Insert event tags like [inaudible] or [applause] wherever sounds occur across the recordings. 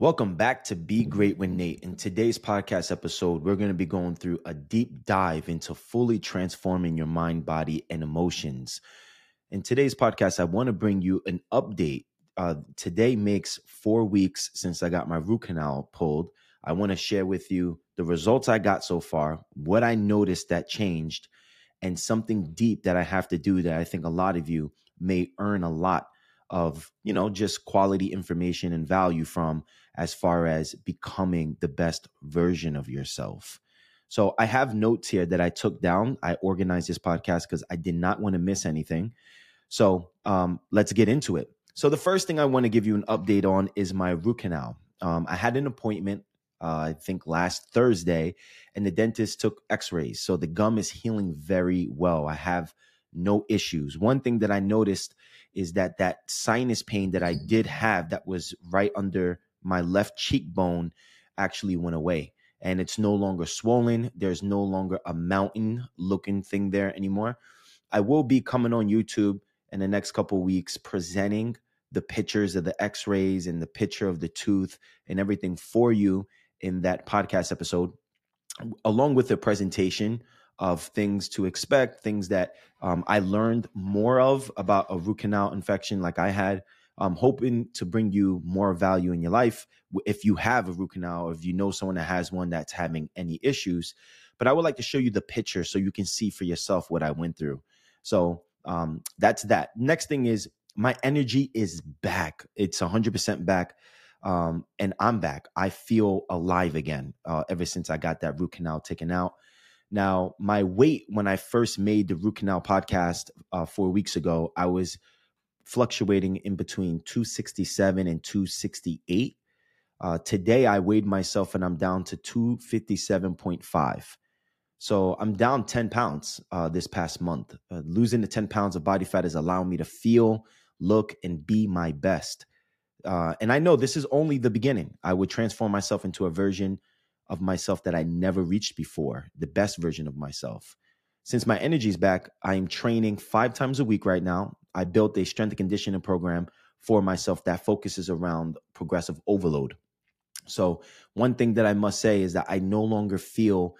Welcome back to Be Great with Nate. In today's podcast episode, we're going to be going through a deep dive into fully transforming your mind, body, and emotions. In today's podcast, I want to bring you an update. Uh, today makes four weeks since I got my root canal pulled. I want to share with you the results I got so far, what I noticed that changed, and something deep that I have to do that I think a lot of you may earn a lot of you know just quality information and value from as far as becoming the best version of yourself. So i have notes here that i took down. I organized this podcast because i did not want to miss anything. So um, let's get into it. So the first thing i want to give you an update on is my root canal. Um, i had an appointment uh, i think last thursday and the dentist took x-rays. So the gum is healing very well. I have no issues. One thing that i noticed is that that sinus pain that I did have that was right under my left cheekbone actually went away and it's no longer swollen. There's no longer a mountain looking thing there anymore. I will be coming on YouTube in the next couple weeks presenting the pictures of the x-rays and the picture of the tooth and everything for you in that podcast episode along with the presentation of things to expect, things that um, I learned more of about a root canal infection like I had. I'm hoping to bring you more value in your life if you have a root canal or if you know someone that has one that's having any issues. But I would like to show you the picture so you can see for yourself what I went through. So um, that's that. Next thing is my energy is back. It's 100% back. Um, and I'm back. I feel alive again uh, ever since I got that root canal taken out. Now, my weight when I first made the root canal podcast uh, four weeks ago, I was fluctuating in between 267 and 268. Uh, today, I weighed myself and I'm down to 257.5. So I'm down 10 pounds uh, this past month. Uh, losing the 10 pounds of body fat is allowing me to feel, look, and be my best. Uh, and I know this is only the beginning. I would transform myself into a version of myself that I never reached before, the best version of myself. Since my energy is back, I am training five times a week right now. I built a strength and conditioning program for myself that focuses around progressive overload. So, one thing that I must say is that I no longer feel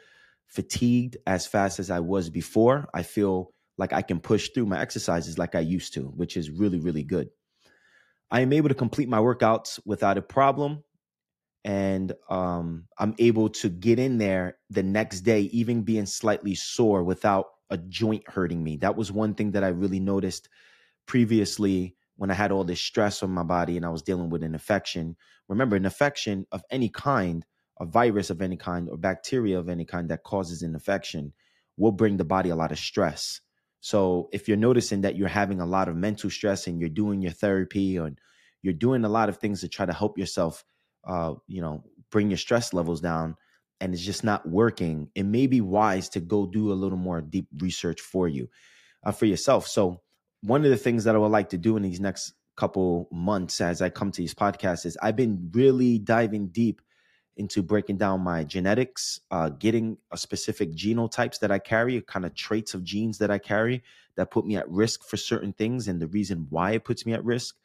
fatigued as fast as I was before. I feel like I can push through my exercises like I used to, which is really, really good. I am able to complete my workouts without a problem and um, I'm able to get in there the next day, even being slightly sore without a joint hurting me. That was one thing that I really noticed previously when I had all this stress on my body and I was dealing with an infection. Remember, an infection of any kind, a virus of any kind, or bacteria of any kind that causes an infection will bring the body a lot of stress. So if you're noticing that you're having a lot of mental stress and you're doing your therapy and you're doing a lot of things to try to help yourself uh, you know, bring your stress levels down and it's just not working, it may be wise to go do a little more deep research for you, uh, for yourself. So, one of the things that I would like to do in these next couple months as I come to these podcasts is I've been really diving deep into breaking down my genetics, uh, getting a specific genotypes that I carry, kind of traits of genes that I carry that put me at risk for certain things and the reason why it puts me at risk.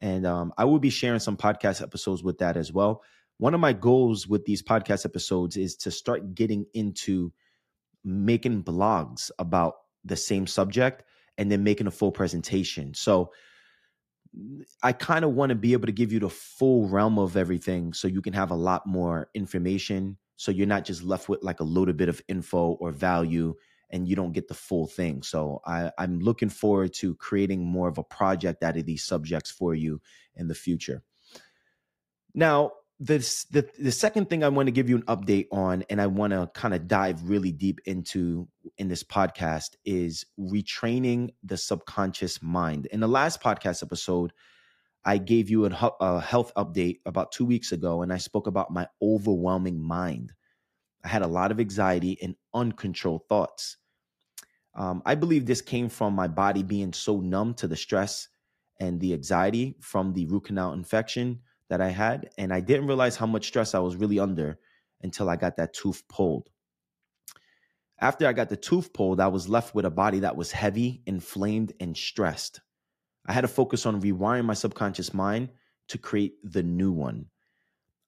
And um, I will be sharing some podcast episodes with that as well. One of my goals with these podcast episodes is to start getting into making blogs about the same subject and then making a full presentation. So I kind of want to be able to give you the full realm of everything so you can have a lot more information. So you're not just left with like a little bit of info or value and you don't get the full thing. So I, I'm looking forward to creating more of a project out of these subjects for you in the future. Now, this the, the second thing I want to give you an update on, and I want to kind of dive really deep into in this podcast is retraining the subconscious mind. In the last podcast episode, I gave you a, a health update about two weeks ago, and I spoke about my overwhelming mind. I had a lot of anxiety and uncontrolled thoughts. Um, I believe this came from my body being so numb to the stress and the anxiety from the root canal infection that I had. And I didn't realize how much stress I was really under until I got that tooth pulled. After I got the tooth pulled, I was left with a body that was heavy, inflamed, and stressed. I had to focus on rewiring my subconscious mind to create the new one.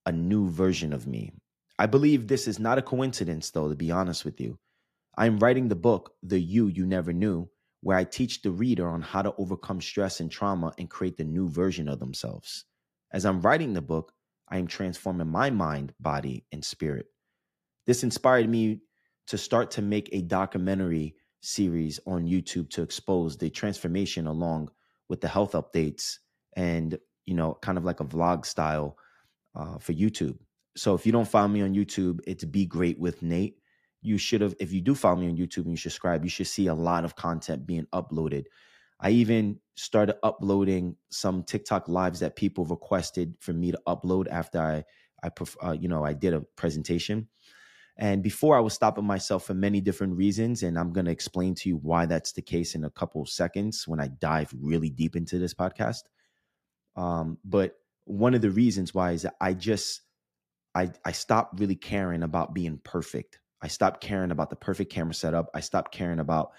a new version of me. I believe this is not a coincidence, though, to be honest with you. I'm writing the book, The You You Never Knew, where I teach the reader on how to overcome stress and trauma and create the new version of themselves. As I'm writing the book, I am transforming my mind, body, and spirit. This inspired me to start to make a documentary series on YouTube to expose the transformation along with the health updates and, you know, kind of like a vlog style uh, for YouTube. So if you don't follow me on YouTube, it's Be Great with Nate. You should have, if you do follow me on YouTube and you subscribe, you should see a lot of content being uploaded. I even started uploading some TikTok lives that people requested for me to upload after I, I, uh, you know, I did a presentation. And before I was stopping myself for many different reasons, and I'm going to explain to you why that's the case in a couple of seconds when I dive really deep into this podcast. Um, but one of the reasons why is that I just I I stopped really caring about being perfect. I stopped caring about the perfect camera setup. I stopped caring about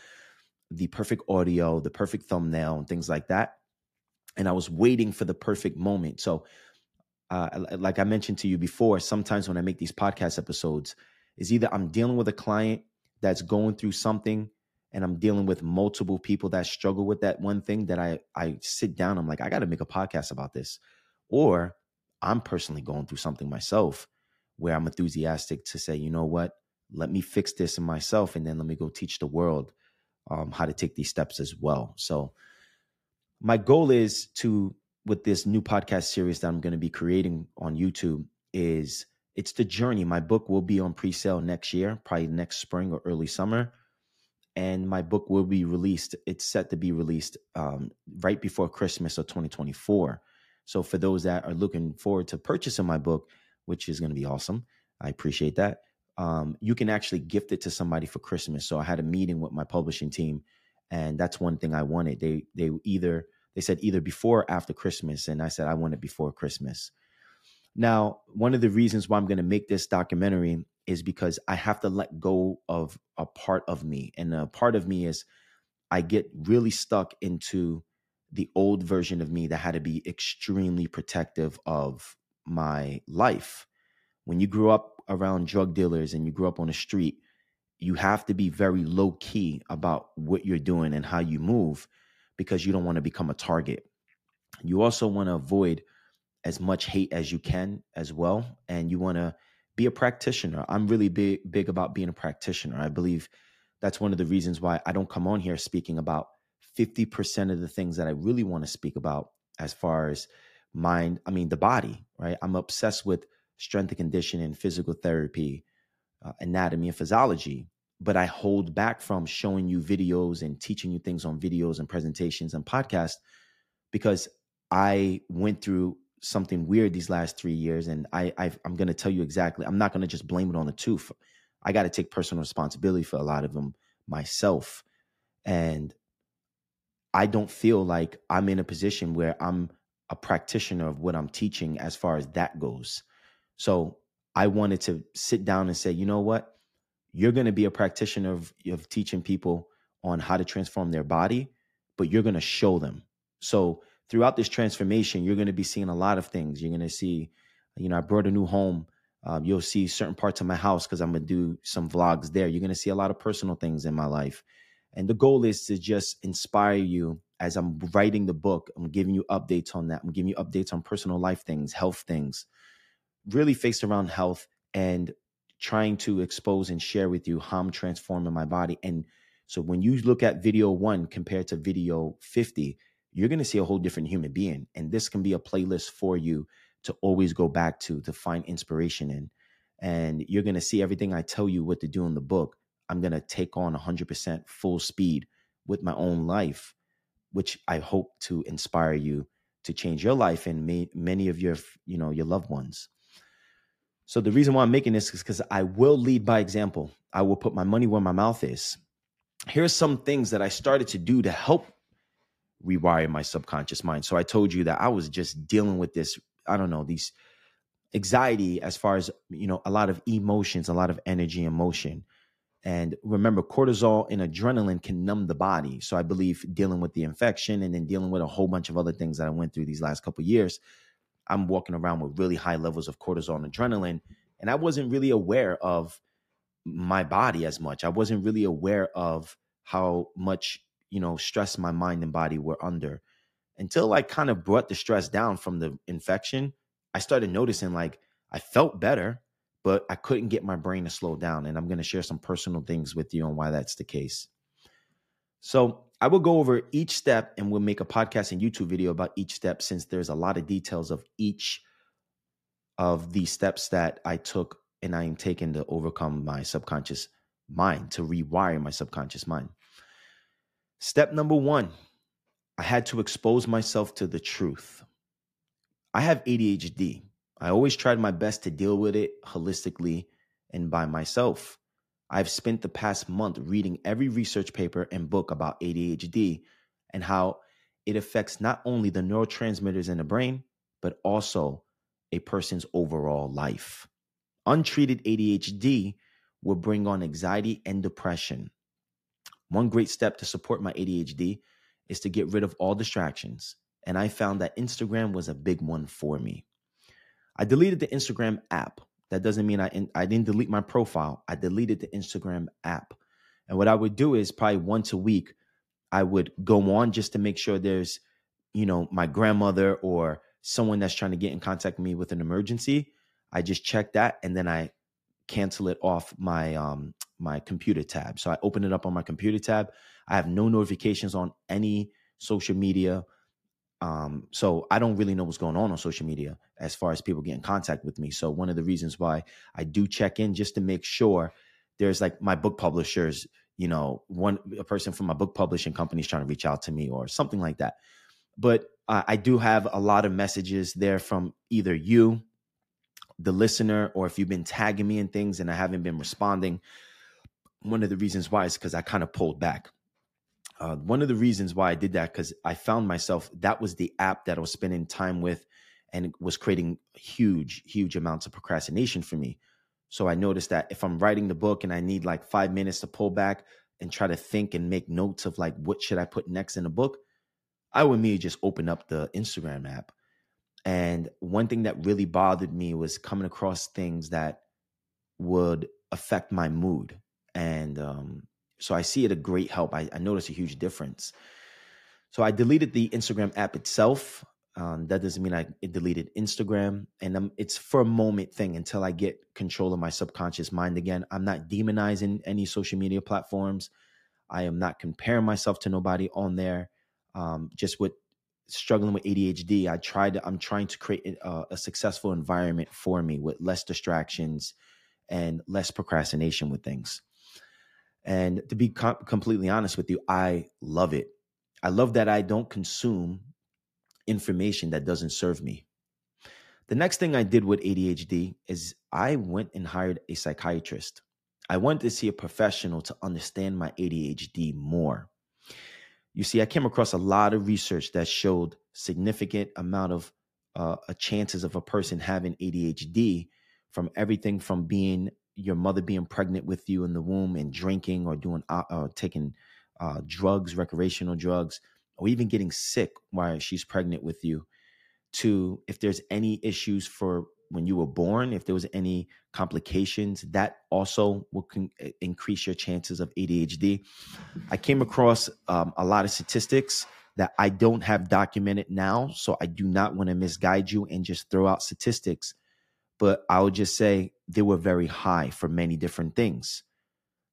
the perfect audio, the perfect thumbnail, and things like that. And I was waiting for the perfect moment. So, uh, like I mentioned to you before, sometimes when I make these podcast episodes, is either I'm dealing with a client that's going through something and I'm dealing with multiple people that struggle with that one thing that I I sit down I'm like I got to make a podcast about this or I'm personally going through something myself where I'm enthusiastic to say, you know what, let me fix this in myself and then let me go teach the world um, how to take these steps as well. So my goal is to with this new podcast series that I'm going to be creating on YouTube is it's the journey. My book will be on pre-sale next year, probably next spring or early summer. And my book will be released. It's set to be released um, right before Christmas of 2024. So for those that are looking forward to purchasing my book, which is going to be awesome, I appreciate that. Um, you can actually gift it to somebody for Christmas. So I had a meeting with my publishing team, and that's one thing I wanted. They they either they said either before or after Christmas, and I said I want it before Christmas. Now, one of the reasons why I'm going to make this documentary is because I have to let go of a part of me. And a part of me is I get really stuck into the old version of me that had to be extremely protective of my life. When you grew up around drug dealers and you grew up on the street, you have to be very low key about what you're doing and how you move because you don't want to become a target. You also want to avoid as much hate as you can as well and you want to be a practitioner. I'm really big big about being a practitioner. I believe that's one of the reasons why i don't come on here speaking about 50% of the things that i really want to speak about as far as mind i mean the body right? I'm obsessed with strength and conditioning physical therapy uh, anatomy and physiology but i hold back from showing you videos and teaching you things on videos and presentations and podcasts because i went through something weird these last three years, and I, I am going to tell you exactly. I'm not going to just blame it on the tooth. I got to take personal responsibility for a lot of them myself, and I don't feel like I'm in a position where I'm a practitioner of what I'm teaching as far as that goes. So I wanted to sit down and say, you know what? You're going to be a practitioner of, of teaching people on how to transform their body, but you're going to show them. So throughout this transformation, you're going to be seeing a lot of things. You're going to see, you know, I brought a new home. Um, you'll see certain parts of my house because I'm going to do some vlogs there. You're going to see a lot of personal things in my life. And the goal is to just inspire you as I'm writing the book. I'm giving you updates on that. I'm giving you updates on personal life things, health things, really faced around health and trying to expose and share with you how I'm transforming my body. And so when you look at video one compared to video 50, you're going to see a whole different human being. And this can be a playlist for you to always go back to, to find inspiration in. And you're going to see everything I tell you what to do in the book. I'm going to take on 100% full speed with my own life, which I hope to inspire you to change your life and may, many of your, you know, your loved ones. So the reason why I'm making this is because I will lead by example. I will put my money where my mouth is. Here's some things that I started to do to help rewire my subconscious mind. So I told you that I was just dealing with this, I don't know, these anxiety as far as, you know, a lot of emotions, a lot of energy, emotion. And remember, cortisol and adrenaline can numb the body. So I believe dealing with the infection and then dealing with a whole bunch of other things that I went through these last couple years, I'm walking around with really high levels of cortisol and adrenaline, and I wasn't really aware of my body as much. I wasn't really aware of how much, you know, stress my mind and body were under. Until I kind of brought the stress down from the infection, I started noticing like I felt better, but I couldn't get my brain to slow down. And I'm going to share some personal things with you on why that's the case. So I will go over each step and we'll make a podcast and YouTube video about each step since there's a lot of details of each of the steps that I took and I am taking to overcome my subconscious mind, to rewire my subconscious mind. Step number one, I had to expose myself to the truth. I have ADHD. I always tried my best to deal with it holistically and by myself. I've spent the past month reading every research paper and book about ADHD and how it affects not only the neurotransmitters in the brain, but also a person's overall life. Untreated ADHD will bring on anxiety and depression. One great step to support my ADHD is to get rid of all distractions. And I found that Instagram was a big one for me. I deleted the Instagram app. That doesn't mean I, I didn't delete my profile. I deleted the Instagram app. And what I would do is probably once a week, I would go on just to make sure there's, you know, my grandmother or someone that's trying to get in contact with me with an emergency. I just check that and then I cancel it off my um my computer tab. So I open it up on my computer tab. I have no notifications on any social media. Um, so I don't really know what's going on on social media as far as people get in contact with me. So one of the reasons why I do check in just to make sure there's like my book publishers, you know, one a person from my book publishing company is trying to reach out to me or something like that. But uh, I do have a lot of messages there from either you, the listener, or if you've been tagging me in things and I haven't been responding. One of the reasons why is because I kind of pulled back. Uh, one of the reasons why I did that because I found myself that was the app that I was spending time with, and was creating huge, huge amounts of procrastination for me. So I noticed that if I'm writing the book and I need like five minutes to pull back and try to think and make notes of like what should I put next in the book, I would immediately just open up the Instagram app. And one thing that really bothered me was coming across things that would affect my mood. And um, so I see it a great help. I, I notice a huge difference. So I deleted the Instagram app itself. Um, that doesn't mean I deleted Instagram, and um, it's for a moment thing until I get control of my subconscious mind again. I'm not demonizing any social media platforms. I am not comparing myself to nobody on there. Um, just with struggling with ADHD, I tried. To, I'm trying to create a, a successful environment for me with less distractions and less procrastination with things. And to be com- completely honest with you, I love it. I love that I don't consume information that doesn't serve me. The next thing I did with ADHD is I went and hired a psychiatrist. I wanted to see a professional to understand my ADHD more. You see, I came across a lot of research that showed significant amount of uh, chances of a person having ADHD from everything from being your mother being pregnant with you in the womb and drinking or doing uh, uh, taking uh, drugs, recreational drugs, or even getting sick while she's pregnant with you. To if there's any issues for when you were born, if there was any complications, that also will con- increase your chances of ADHD. I came across um, a lot of statistics that I don't have documented now, so I do not want to misguide you and just throw out statistics but I would just say they were very high for many different things.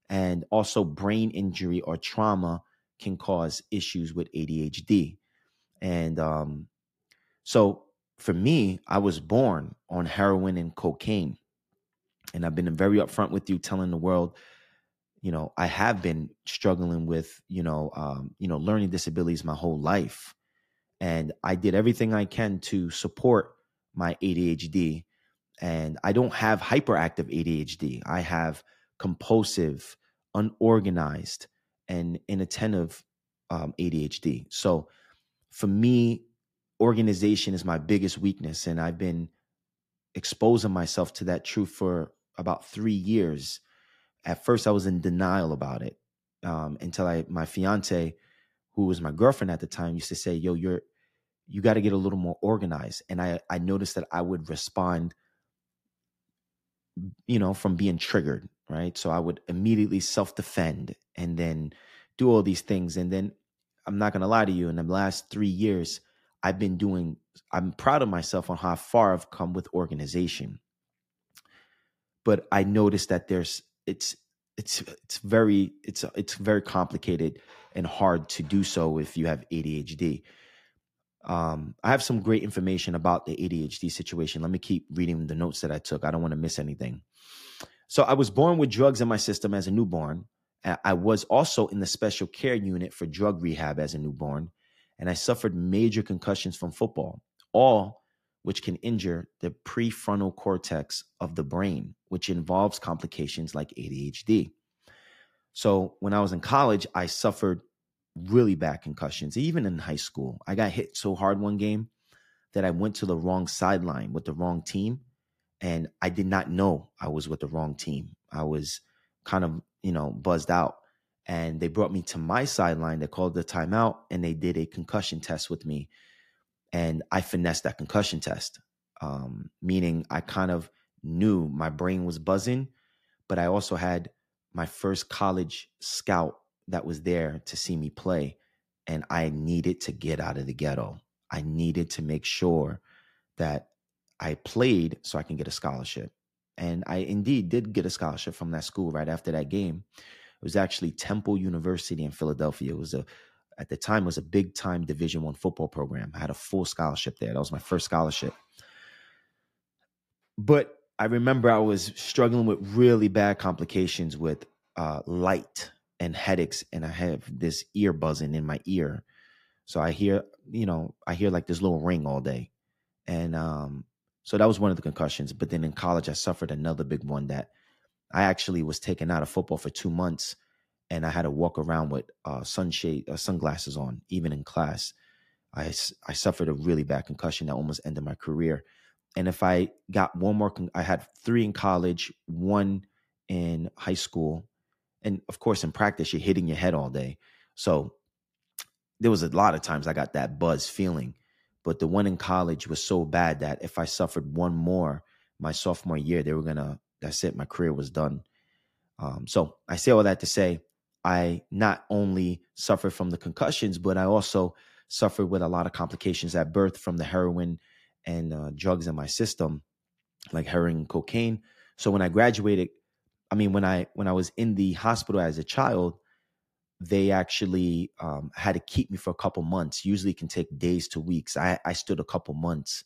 And also, brain injury or trauma can cause issues with ADHD. And um, so, for me, I was born on heroin and cocaine. And I've been very upfront with you, telling the world, you know, I have been struggling with, you know, um, you know, learning disabilities my whole life. And I did everything I can to support my ADHD and I don't have hyperactive ADHD. I have compulsive, unorganized, and inattentive um, ADHD. So for me, organization is my biggest weakness. And I've been exposing myself to that truth for about three years. At first, I was in denial about it um, until I, my fiance, who was my girlfriend at the time, used to say, "Yo, you're you got to get a little more organized. And I, I noticed that I would respond, you know, from being triggered, right? So I would immediately self defend and then do all these things. And then I'm not going to lie to you, in the last three years, I've been doing, I'm proud of myself on how far I've come with organization. But I noticed that there's, it's, it's, it's very, it's, it's very complicated and hard to do so if you have ADHD. Um, I have some great information about the ADHD situation. Let me keep reading the notes that I took. I don't want to miss anything. So I was born with drugs in my system as a newborn. I was also in the special care unit for drug rehab as a newborn, and I suffered major concussions from football, all which can injure the prefrontal cortex of the brain, which involves complications like ADHD. So when I was in college, I suffered really bad concussions, even in high school. I got hit so hard one game that I went to the wrong sideline with the wrong team. And I did not know I was with the wrong team. I was kind of, you know, buzzed out. And they brought me to my sideline. They called the timeout and they did a concussion test with me. And I finessed that concussion test, um, meaning I kind of knew my brain was buzzing, but I also had my first college scout that was there to see me play. And I needed to get out of the ghetto. I needed to make sure that I played so I can get a scholarship. And I indeed did get a scholarship from that school right after that game. It was actually Temple University in Philadelphia. It was a at the time was a big time division one football program. I had a full scholarship there. That was my first scholarship. But I remember I was struggling with really bad complications with uh, light and headaches and I have this ear buzzing in my ear. So I hear, you know, I hear like this little ring all day. And um so that was one of the concussions, but then in college I suffered another big one that I actually was taken out of football for 2 months and I had to walk around with uh sunshade uh, sunglasses on even in class. I I suffered a really bad concussion that almost ended my career. And if I got one more con- I had 3 in college, one in high school and of course in practice you're hitting your head all day. So there was a lot of times i got that buzz feeling but the one in college was so bad that if i suffered one more my sophomore year they were gonna that's it my career was done. Um, so i say all that to say i not only suffered from the concussions but i also suffered with a lot of complications at birth from the heroin and uh, drugs in my system like heroin and cocaine. So when i graduated I mean, when I when I was in the hospital as a child, they actually um, had to keep me for a couple months. Usually, can take days to weeks. I, I stood a couple months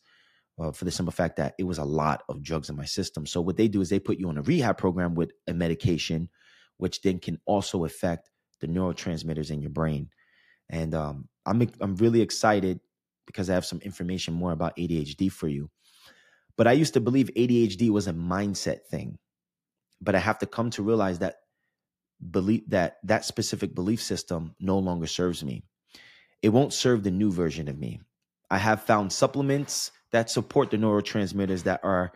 uh, for the simple fact that it was a lot of drugs in my system. So what they do is they put you on a rehab program with a medication, which then can also affect the neurotransmitters in your brain. And um, I'm I'm really excited because I have some information more about ADHD for you. But I used to believe ADHD was a mindset thing but I have to come to realize that belief that that specific belief system no longer serves me. It won't serve the new version of me. I have found supplements that support the neurotransmitters that are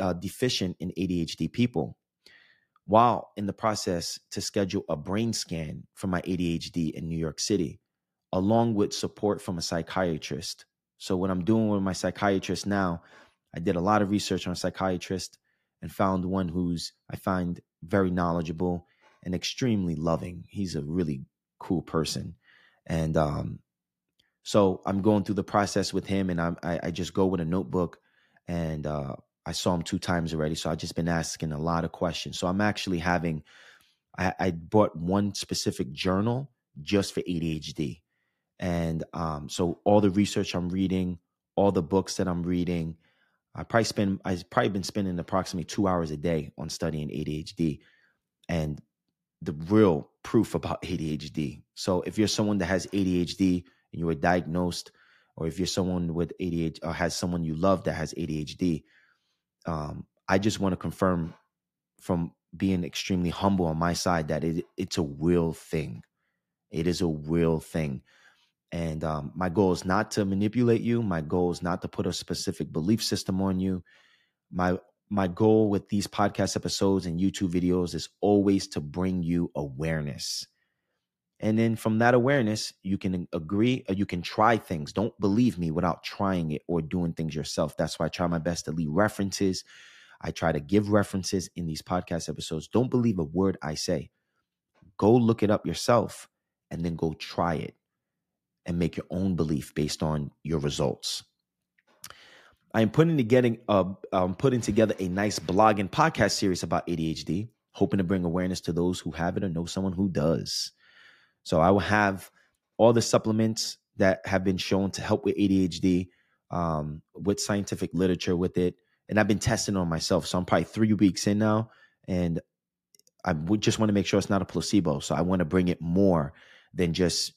uh, deficient in ADHD people. While in the process to schedule a brain scan for my ADHD in New York City, along with support from a psychiatrist. So, what I'm doing with my psychiatrist now, I did a lot of research on a psychiatrist and found one who's I find very knowledgeable and extremely loving. He's a really cool person, and um, so I'm going through the process with him, and I'm, I, I just go with a notebook, and uh, I saw him two times already, so I've just been asking a lot of questions. So I'm actually having, I, I bought one specific journal just for ADHD, and um, so all the research I'm reading, all the books that I'm reading, I probably spend I've probably been spending approximately two hours a day on studying ADHD and the real proof about [laughs] ADHD. So if you're someone that has ADHD and you were diagnosed, or if you're someone with ADHD or has someone you love that has ADHD, um, I just want to confirm from being extremely humble on my side that it, it's a real thing. It is a real thing. And um, my goal is not to manipulate you. My goal is not to put a specific belief system on you. My my goal with these podcast episodes and YouTube videos is always to bring you awareness. And then from that awareness, you can agree or you can try things. Don't believe me without trying it or doing things yourself. That's why I try my best to leave references. I try to give references in these podcast episodes. Don't believe a word I say. Go look it up yourself and then go try it and make your own belief based on your results. I am putting together, uh, um, putting together a nice blog and podcast series about ADHD, hoping to bring awareness to those who have it or know someone who does. So I will have all the supplements that have been shown to help with ADHD, um, with scientific literature with it, and I've been testing on myself. So I'm probably three weeks in now, and I would just want to make sure it's not a placebo. So I want to bring it more than just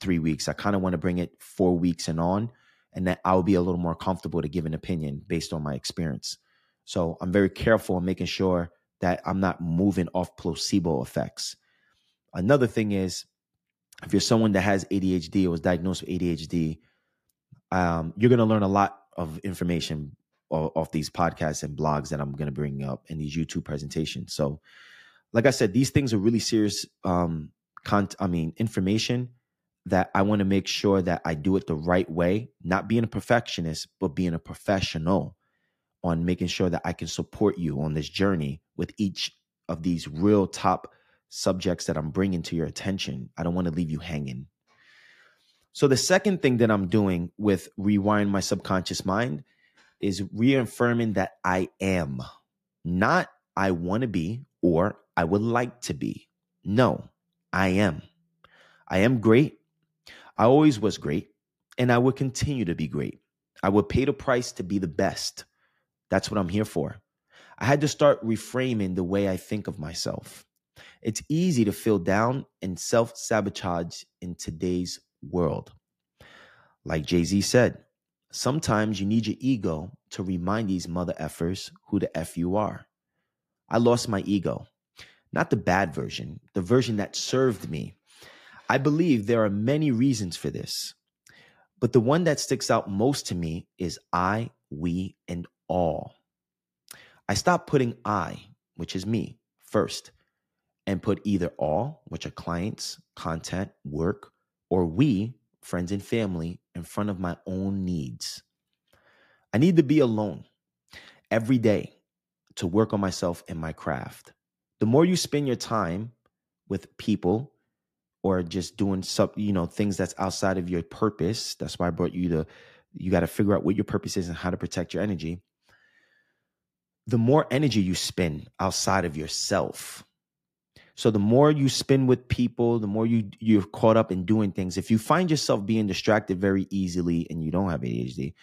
three weeks. I kind of want to bring it four weeks and on, and that I'll be a little more comfortable to give an opinion based on my experience. So I'm very careful in making sure that I'm not moving off placebo effects. Another thing is, if you're someone that has ADHD or was diagnosed with ADHD, um, you're going to learn a lot of information off these podcasts and blogs that I'm going to bring up in these YouTube presentations. So, like I said, these things are really serious. Um, con- I mean, information that I want to make sure that I do it the right way, not being a perfectionist, but being a professional on making sure that I can support you on this journey with each of these real top subjects that I'm bringing to your attention. I don't want to leave you hanging. So, the second thing that I'm doing with Rewiring My Subconscious Mind is reaffirming that I am, not I want to be or I would like to be. No, I am. I am great. I always was great, and I will continue to be great. I will pay the price to be the best. That's what I'm here for. I had to start reframing the way I think of myself. It's easy to feel down and self sabotage in today's world. Like Jay Z said, Sometimes you need your ego to remind these mother effers who the F you are. I lost my ego, not the bad version, the version that served me. I believe there are many reasons for this, but the one that sticks out most to me is I, we, and all. I stopped putting I, which is me, first, and put either all, which are clients, content, work, or we, friends and family, in front of my own needs. I need to be alone every day to work on myself and my craft. The more you spend your time with people or just doing some, you know, things that's outside of your purpose, that's why I brought you to you got to figure out what your purpose is and how to protect your energy. The more energy you spend outside of yourself, so the more you spend with people, the more you you're caught up in doing things. If you find yourself being distracted very easily and you don't have ADHD,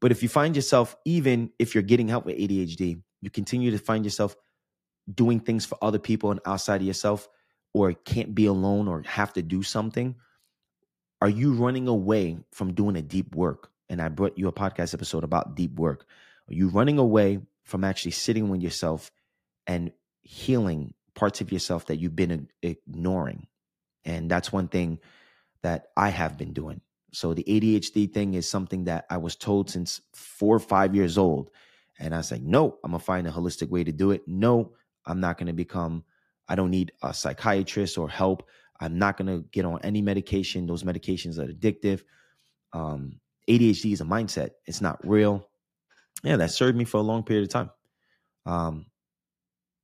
but if you find yourself even if you're getting help with ADHD, you continue to find yourself doing things for other people and outside of yourself or can't be alone or have to do something, are you running away from doing a deep work? And I brought you a podcast episode about deep work. Are you running away from actually sitting with yourself and healing parts of yourself that you've been ignoring. And that's one thing that I have been doing. So the ADHD thing is something that I was told since four or five years old. And I was like, no, I'm to find a holistic way to do it. No, I'm not going to become, I don't need a psychiatrist or help. I'm not going to get on any medication. Those medications are addictive. Um, ADHD is a mindset, it's not real. Yeah, that served me for a long period of time. Um,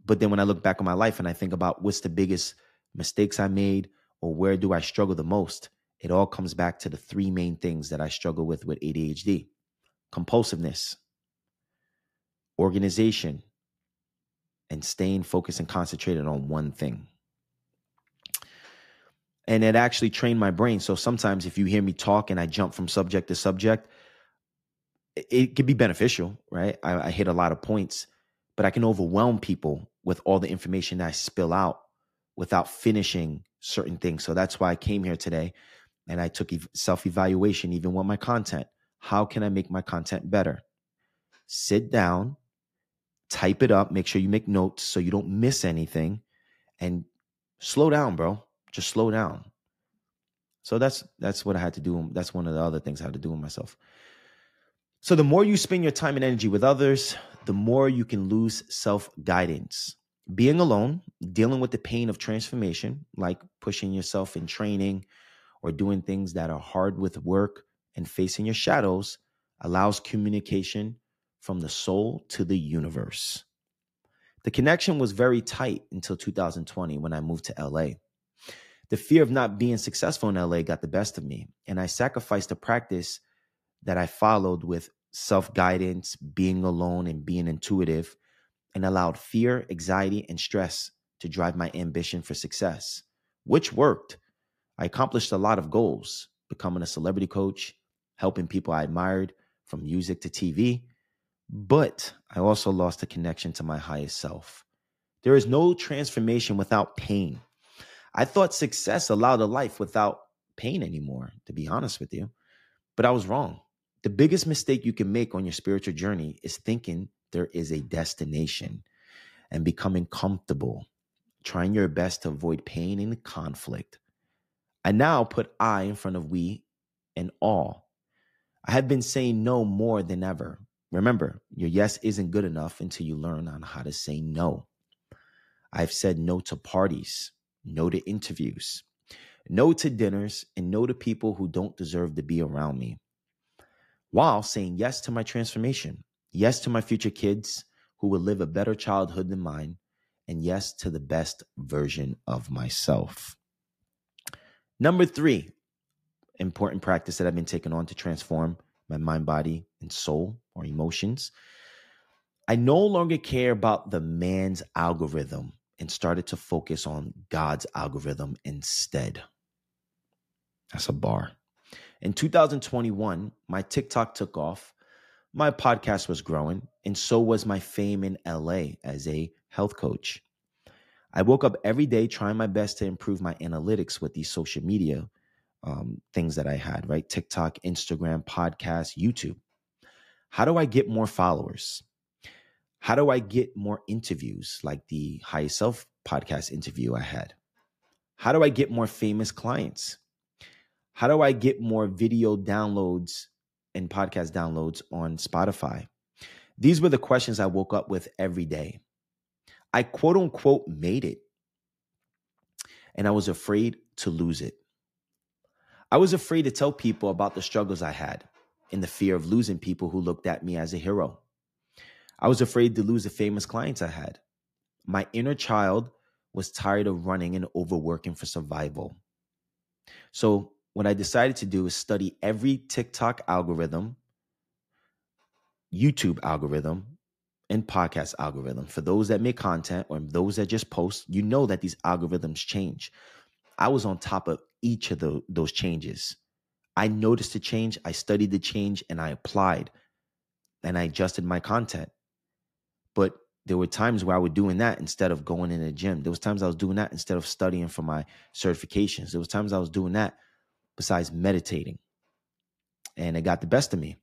but then when I look back on my life and I think about what's the biggest mistakes I made or where do I struggle the most, it all comes back to the three main things that I struggle with with ADHD compulsiveness, organization, and staying focused and concentrated on one thing. And it actually trained my brain. So sometimes if you hear me talk and I jump from subject to subject, it, can be beneficial, right? I, I hit a lot of points, but I can overwhelm people with all the information that I spill out without finishing certain things. So that's why I came here today and I took self evaluation, even with my content. How can I make my content better? Sit down, type it up, make sure you make notes so you don't miss anything, and slow down, bro. Just slow down. So that's that's what I had to do. That's one of the other things I had to do with myself. So the more you spend your time and energy with others, the more you can lose self guidance being alone, dealing with the pain of transformation, like pushing yourself in training or doing things that are hard with work and facing your shadows, allows communication from the soul to the universe. The connection was very tight until 2020 when I moved to LA. The fear of not being successful in LA got the best of me, and I sacrificed a practice that I followed with self guidance, being alone, and being intuitive, and allowed fear, anxiety, and stress to drive my ambition for success, which worked. I accomplished a lot of goals, becoming a celebrity coach, helping people I admired from music to TV, but I also lost the connection to my highest self. There is no transformation without pain. I thought success allowed a life without pain anymore, to be honest with you, but I was wrong. The biggest mistake you can make on your spiritual journey is thinking there is a destination and becoming comfortable, trying your best to avoid pain and conflict. I now put I in front of we and all. I have been saying no more than ever. Remember, your yes isn't good enough until you learn on how to say no. I've said no to parties, no to interviews, no to dinners, and no to people who don't deserve to be around me while saying yes to my transformation, yes to my future kids who will live a better childhood than mine, and yes to the best version of myself. Number three, important practice that I've been taking on to transform my mind, body, and soul or emotions. I no longer care about the man's algorithm and started to focus on God's algorithm instead. That's a bar. In 2021, my TikTok took off, my podcast was growing, and so was my fame in LA as a health coach. I woke up every day trying my best to improve my analytics with these social media um, things that I had, right? TikTok, Instagram, podcast, YouTube. How do I get more followers? How do I get more interviews like the High Self podcast interview I had? How do I get more famous clients? How do I get more video downloads and podcast downloads on Spotify? These were the questions I woke up with every day. I quote unquote made it. And I was afraid to lose it. I was afraid to tell people about the struggles I had in the fear of losing people who looked at me as a hero. I was afraid to lose the famous clients I had. My inner child was tired of running and overworking for survival. So what I decided to do is study every TikTok algorithm, YouTube algorithm, and podcast algorithm. For those that make content or those that just post, you know that these algorithms change. I was on top of each of the, those changes. I noticed the change, I studied the change, and I applied and I adjusted my content. But there were times where I was doing that instead of going in the gym. There was times I was doing that instead of studying for my certifications. There was times I was doing that besides meditating. And it got the best of me.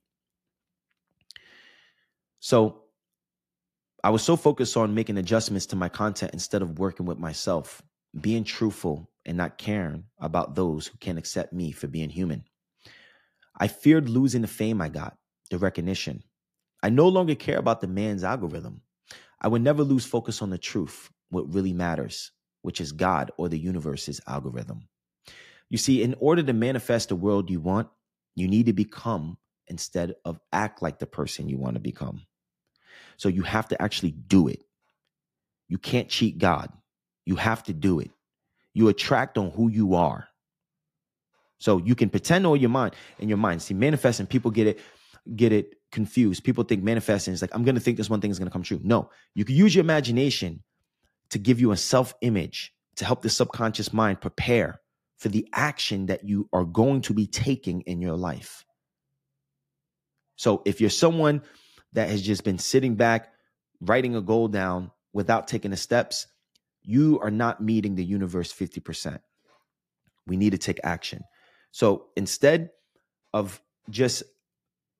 So I was so focused on making adjustments to my content instead of working with myself, being truthful and not caring about those who can't accept me for being human. I feared losing the fame I got, the recognition. I no longer care about the man's algorithm. I would never lose focus on the truth, what really matters, which is God or the universe's algorithm. You see, in order to manifest the world you want, you need to become instead of act like the person you want to become. So you have to actually do it. You can't cheat God. You have to do it. You attract on who you are. So you can pretend all your mind in your mind. See, manifesting, people get it, get it confused. People think manifesting is like, I'm gonna think this one thing is gonna come true. No, you can use your imagination to give you a self-image to help the subconscious mind prepare for the action that you are going to be taking in your life. So if you're someone that has just been sitting back, writing a goal down without taking the steps, you are not meeting the universe 50%. We need to take action. So instead of just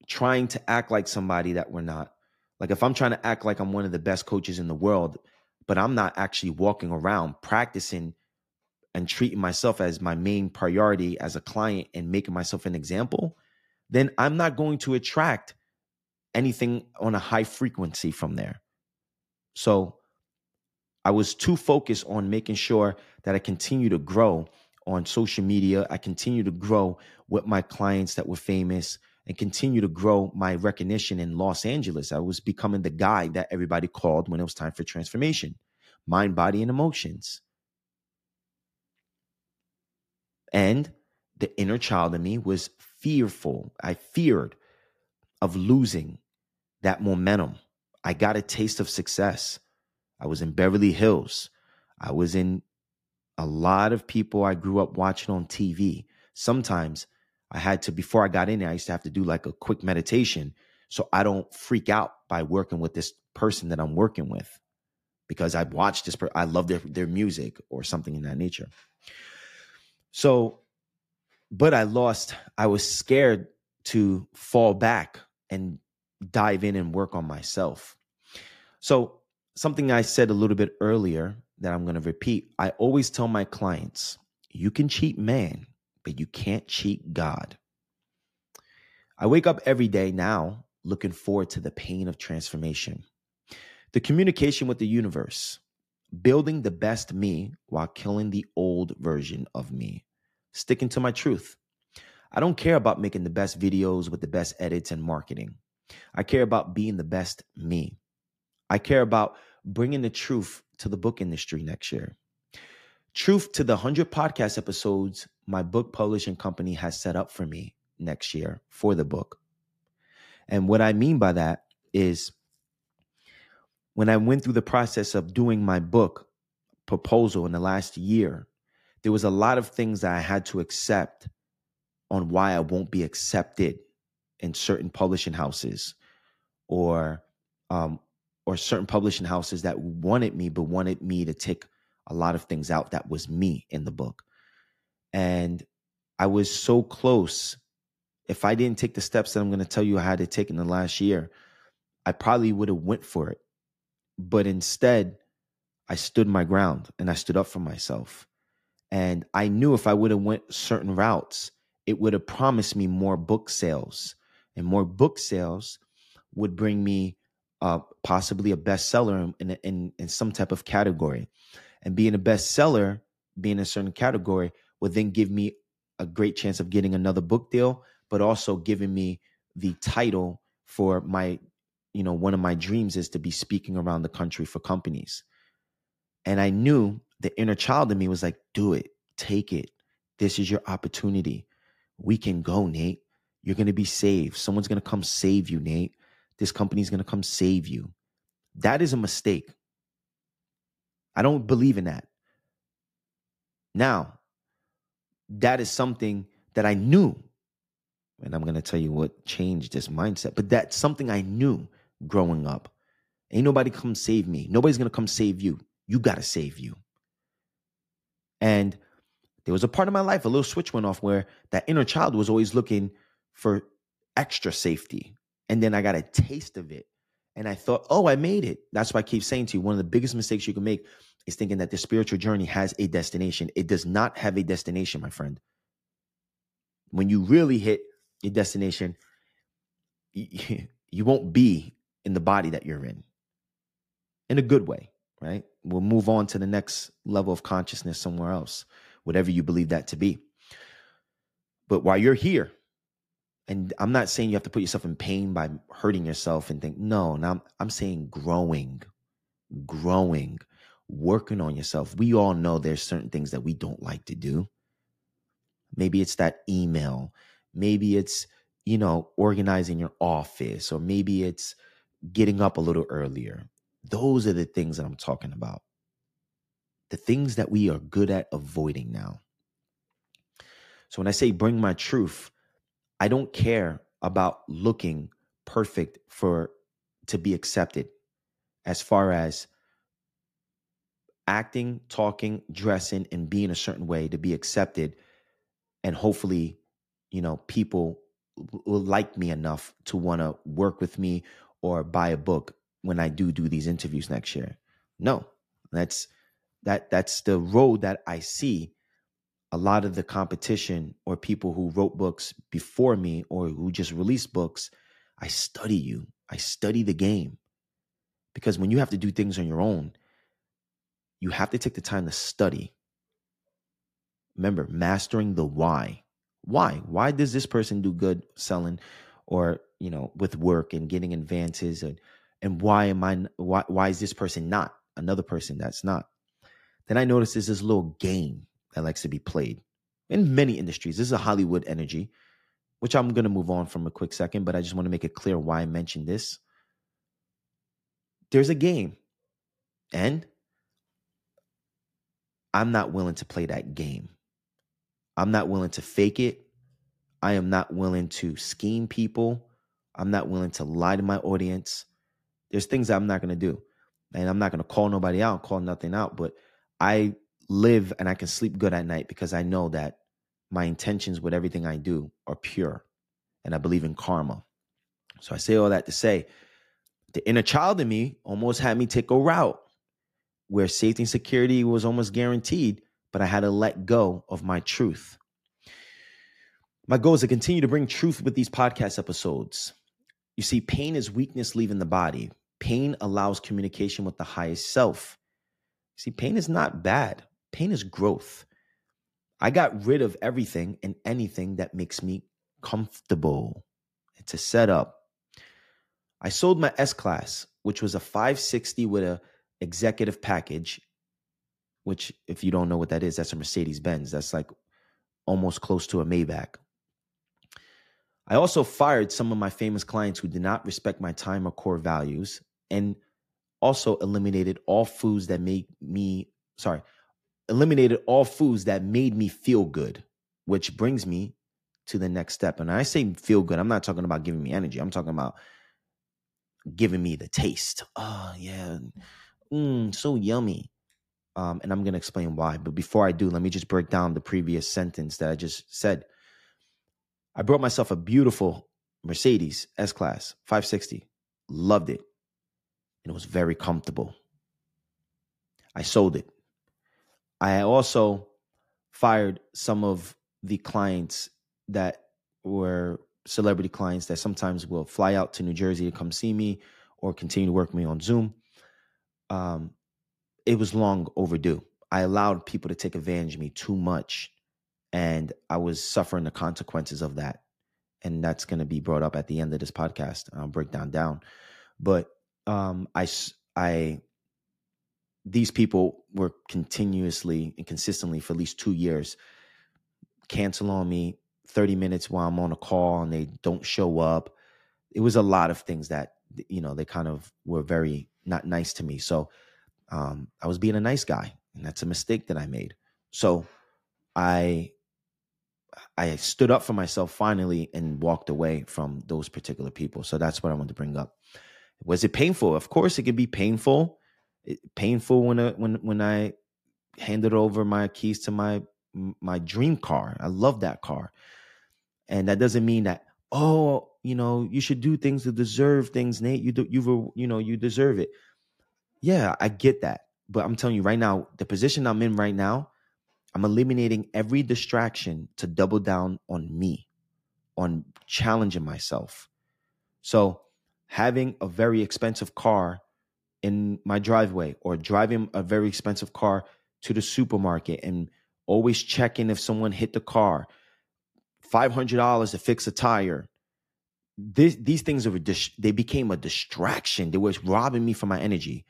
trying to act like somebody that we're not, like if I'm trying to act like I'm one of the best coaches in the world, but I'm not actually walking around practicing and treating myself as my main priority as a client and making myself an example, then I'm not going to attract anything on a high frequency from there. So I was too focused on making sure that I continue to grow on social media. I continue to grow with my clients that were famous and continue to grow my recognition in Los Angeles. I was becoming the guy that everybody called when it was time for transformation mind, body, and emotions. And the inner child in me was fearful. I feared of losing that momentum. I got a taste of success. I was in Beverly Hills. I was in a lot of people I grew up watching on TV. Sometimes I had to, before I got in there, I used to have to do like a quick meditation so I don't freak out by working with this person that I'm working with because I've watched this, per- I love their, their music or something in that nature. So, but I lost, I was scared to fall back and dive in and work on myself. So, something I said a little bit earlier that I'm going to repeat I always tell my clients, you can cheat man, but you can't cheat God. I wake up every day now looking forward to the pain of transformation, the communication with the universe, building the best me while killing the old version of me, sticking to my truth. I don't care about making the best videos with the best edits and marketing. I care about being the best me. I care about bringing the truth to the book industry next year. Truth to the 100 podcast episodes my book publishing company has set up for me next year for the book. And what I mean by that is when I went through the process of doing my book proposal in the last year, there was a lot of things that I had to accept on why I won't be accepted in certain publishing houses or um, or certain publishing houses that wanted me but wanted me to take a lot of things out that was me in the book. And i was so close. If i didn't take the steps that i'm going to tell you i had to take in the last year i probably would have went for it. But instead i stood my ground and i stood up for myself. And i knew if i would have went certain routes it would have promised me more book sales. And more book sales would bring me uh, possibly a bestseller in, in in some type of category, and being a bestseller, being in a certain category, would then give me a great chance of getting another book deal, but also giving me the title for my, you know, one of my dreams is to be speaking around the country for companies. And I knew the inner child in me was like, do it, take it. This is your opportunity. We can go, Nate. You're going to be saved. Someone's going to come save you, Nate this company is going to come save you. That is a mistake. I don't believe in that. Now, that is something that I knew. And I'm going to tell you what changed this mindset, but that's something I knew growing up. Ain't nobody come save me. Nobody's going to come save you. You got to save you. And there was a part of my life, a little switch went off where that inner child was always looking for extra safety, and then I got a taste of it. And I thought, oh, I made it. That's why I keep saying to you one of the biggest mistakes you can make is thinking that the spiritual journey has a destination. It does not have a destination, my friend. When you really hit your destination, [laughs] you won't be in the body that you're in in a good way, right? We'll move on to the next level of consciousness somewhere else, whatever you believe that to be. But while you're here, and I'm not saying you have to put yourself in pain by hurting yourself and think, no, I'm, I'm saying growing, growing, working on yourself. We all know there's certain things that we don't like to do. Maybe it's that email. Maybe it's, you know, organizing your office, or maybe it's getting up a little earlier. Those are the things that I'm talking about. The things that we are good at avoiding now. So when I say bring my truth, I don't care about looking perfect for to be accepted as far as acting, talking, dressing and being a certain way to be accepted and hopefully, you know, people will like me enough to want to work with me or buy a book when I do do these interviews next year. No. That's that that's the road that I see a lot of the competition or people who wrote books before me or who just released books, I study you. I study the game. Because when you have to do things on your own, you have to take the time to study. Remember, mastering the why. Why? Why does this person do good selling or, you know, with work and getting advances and and why am I why why is this person not another person that's not? Then I notice there's this little game that likes to be played in many industries. This is a Hollywood energy, which I'm going to move on from a quick second, but I just want to make it clear why I mentioned this. There's a game, and I'm not willing to play that game. I'm not willing to fake it. I am not willing to scheme people. I'm not willing to lie to my audience. There's things I'm not going to do. And I'm not going to call nobody out, call nothing out, but I live and I can sleep good at night because I know that my intentions with everything I do are pure and I believe in karma. So I say all that to say the inner child in me almost had me take a route where safety and security was almost guaranteed, but I had to let go of my truth. My goal is to continue to bring truth with these podcast episodes. You see, pain is weakness leaving the body. Pain allows communication with the highest self. See, pain is not bad, pain is growth. I got rid of everything and anything that makes me comfortable. It's a setup. I sold my S class, which was a 560 with a executive package, which if you don't know what that is, that's a Mercedes Benz. That's like almost close to a Maybach. I also fired some of my famous clients who did not respect my time or core values and also eliminated all foods that made me sorry, eliminated all foods that made me feel good, which brings me to the next step. And I say feel good, I'm not talking about giving me energy. I'm talking about giving me the taste. Oh, yeah. Mm, so yummy. Um, and I'm going to explain why. But before I do, let me just break down the previous sentence that I just said. I brought myself a beautiful Mercedes S Class 560. Loved it. And it was very comfortable. I sold it. I also fired some of the clients that were celebrity clients that sometimes will fly out to New Jersey to come see me or continue to work with me on Zoom. Um, it was long overdue. I allowed people to take advantage of me too much, and I was suffering the consequences of that. And that's going to be brought up at the end of this podcast. I'll break down down, but um, I I these people were continuously and consistently for at least two years cancel on me 30 minutes while I'm on a call and they don't show up. It was a lot of things that, you know, they kind of were very not nice to me. So um, I was being a nice guy, and that's a mistake that I made. So I I stood up for myself finally and walked away from those particular people. So that's what I want to bring up. Was it painful? Of course, it can be painful painful when I, when when I handed over my keys to my my dream car. I love that car, and that doesn't mean that oh you know you should do things to deserve things, Nate. You do you you know you deserve it. Yeah, I get that, but I'm telling you right now, the position I'm in right now, I'm eliminating every distraction to double down on me, on challenging myself. So having a very expensive car in my driveway or driving a very expensive car to the supermarket and always checking if someone hit the car, $500 to fix a tire. This, these things are they became a distraction. They was robbing me from my energy.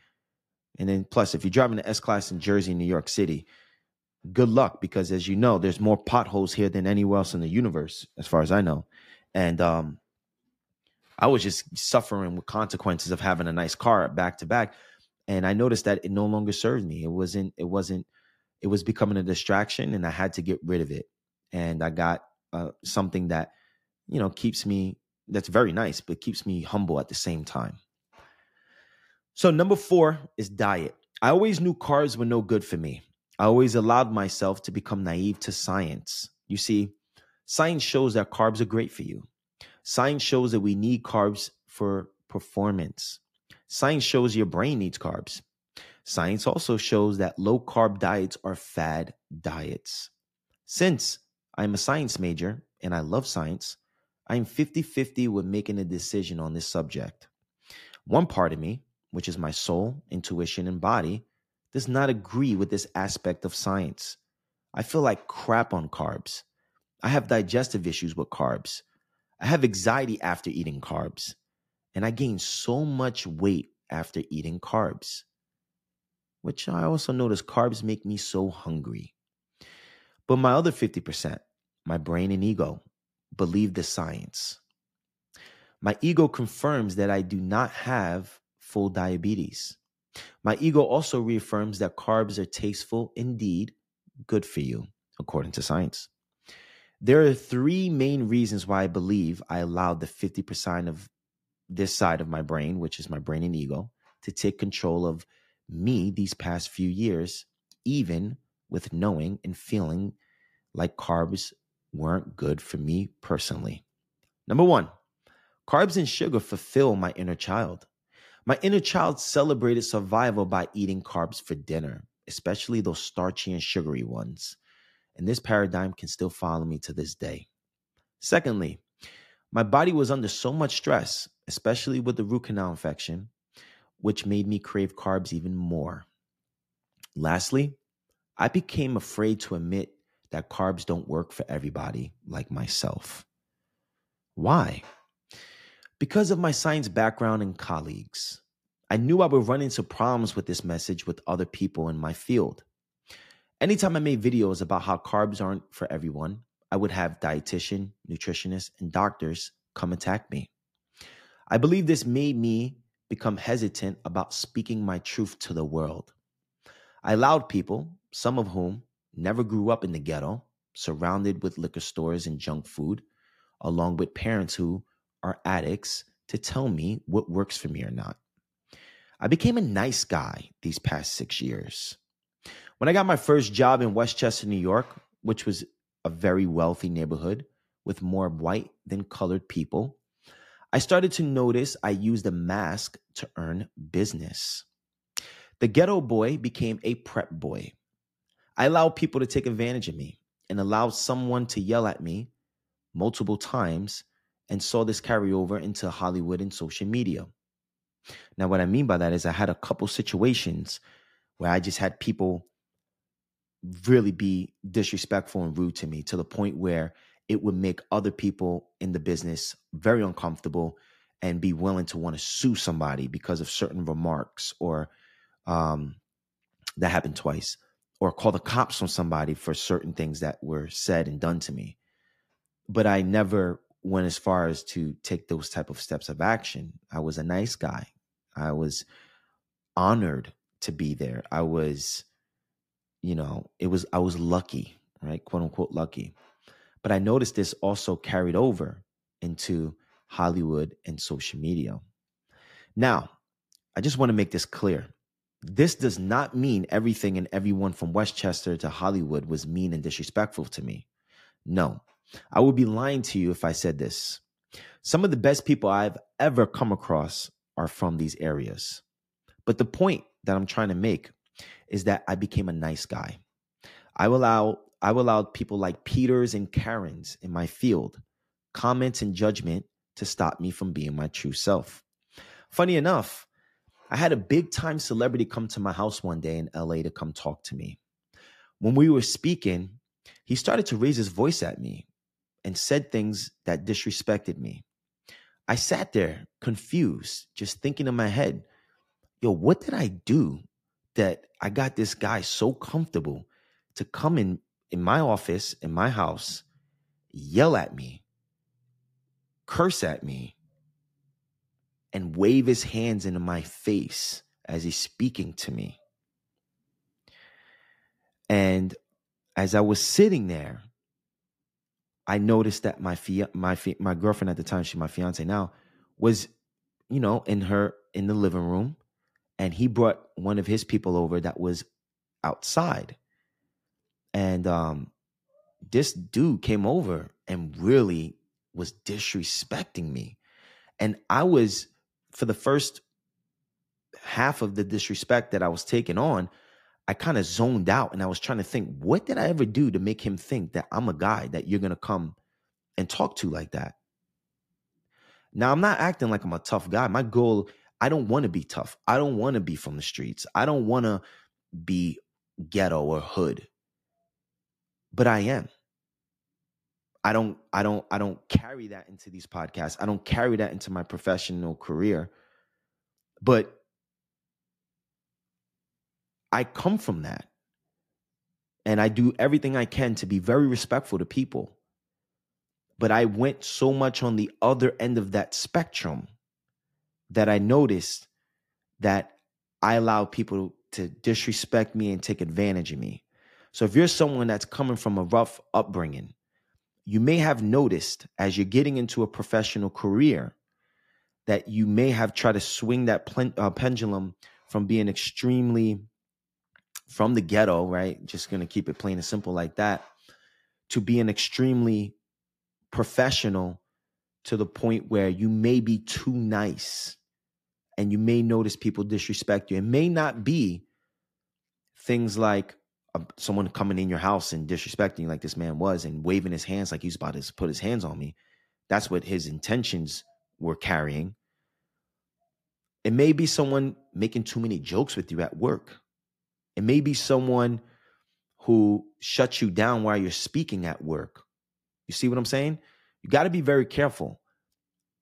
And then plus, if you're driving the S class in Jersey, New York City, good luck because as you know, there's more potholes here than anywhere else in the universe, as far as I know. And um, I was just suffering with consequences of having a nice car back to back. And I noticed that it no longer served me. It wasn't, it wasn't, it was becoming a distraction and I had to get rid of it. And I got uh, something that, you know, keeps me, that's very nice, but keeps me humble at the same time. So, number four is diet. I always knew carbs were no good for me. I always allowed myself to become naive to science. You see, science shows that carbs are great for you. Science shows that we need carbs for performance. Science shows your brain needs carbs. Science also shows that low carb diets are fad diets. Since I'm a science major and I love science, I'm 50 50 with making a decision on this subject. One part of me, which is my soul, intuition, and body, does not agree with this aspect of science. I feel like crap on carbs. I have digestive issues with carbs. I have anxiety after eating carbs. And I gain so much weight after eating carbs, which I also notice carbs make me so hungry. But my other 50%, my brain and ego, believe the science. My ego confirms that I do not have full diabetes. My ego also reaffirms that carbs are tasteful, indeed good for you, according to science. There are three main reasons why I believe I allowed the 50% of this side of my brain, which is my brain and ego, to take control of me these past few years, even with knowing and feeling like carbs weren't good for me personally. Number one, carbs and sugar fulfill my inner child. My inner child celebrated survival by eating carbs for dinner, especially those starchy and sugary ones. And this paradigm can still follow me to this day. Secondly, my body was under so much stress, especially with the root canal infection, which made me crave carbs even more. Lastly, I became afraid to admit that carbs don't work for everybody like myself. Why? Because of my science background and colleagues. I knew I would run into problems with this message with other people in my field. Anytime I made videos about how carbs aren't for everyone, I would have dietitian, nutritionists, and doctors come attack me. I believe this made me become hesitant about speaking my truth to the world. I allowed people, some of whom never grew up in the ghetto, surrounded with liquor stores and junk food, along with parents who are addicts, to tell me what works for me or not. I became a nice guy these past six years. When I got my first job in Westchester, New York, which was a very wealthy neighborhood with more white than colored people, I started to notice I used a mask to earn business. The ghetto boy became a prep boy. I allowed people to take advantage of me and allowed someone to yell at me multiple times and saw this carry over into Hollywood and social media. Now, what I mean by that is I had a couple situations where I just had people really be disrespectful and rude to me to the point where it would make other people in the business very uncomfortable and be willing to want to sue somebody because of certain remarks or um, that happened twice or call the cops on somebody for certain things that were said and done to me. But i never went as far as to take those type of steps of action. I was a nice guy. I was honored to be there. I was you know it was i was lucky right quote unquote lucky but I noticed this also carried over into Hollywood and social media. Now, I just want to make this clear. This does not mean everything and everyone from Westchester to Hollywood was mean and disrespectful to me. No, I would be lying to you if I said this. Some of the best people I've ever come across are from these areas. But the point that I'm trying to make is that I became a nice guy. I allow I allowed people like Peters and Karens in my field, comments and judgment to stop me from being my true self. Funny enough, I had a big time celebrity come to my house one day in LA to come talk to me. When we were speaking, he started to raise his voice at me and said things that disrespected me. I sat there confused, just thinking in my head, yo, what did I do that I got this guy so comfortable to come in in my office, in my house, yell at me, curse at me, and wave his hands into my face as he's speaking to me. And as I was sitting there, I noticed that my fia- my my girlfriend at the time, she's my fiance now, was, you know, in her in the living room, and he brought one of his people over that was outside and um, this dude came over and really was disrespecting me. And I was, for the first half of the disrespect that I was taking on, I kind of zoned out and I was trying to think, what did I ever do to make him think that I'm a guy that you're to come and talk to like that? Now, I'm not acting like I'm a tough guy. My goal, I don't want to be tough. I don't want to be from the streets. I don't want to be ghetto or hood. But I am. I don't I don't I don't carry that into these podcasts. I don't carry that into my professional career. But I come from that. And I do everything I can to be very respectful to people. But I went so much on the other end of that spectrum that I noticed that I allow people to disrespect me and take advantage of me. So if you're someone that's coming from a rough upbringing, you may have noticed as you're getting into a professional career that you may have tried to swing that plen- uh, pendulum from being extremely from the ghetto, right? Just going to keep it plain and simple like that, to being extremely professional to the point where you may be too nice and you may notice people disrespect you. It may not be things like uh, someone coming in your house and disrespecting you like this man was and waving his hands like he's about to put his hands on me. That's what his intentions were carrying. It may be someone making too many jokes with you at work. It may be someone who shuts you down while you're speaking at work. You see what I'm saying? You got to be very careful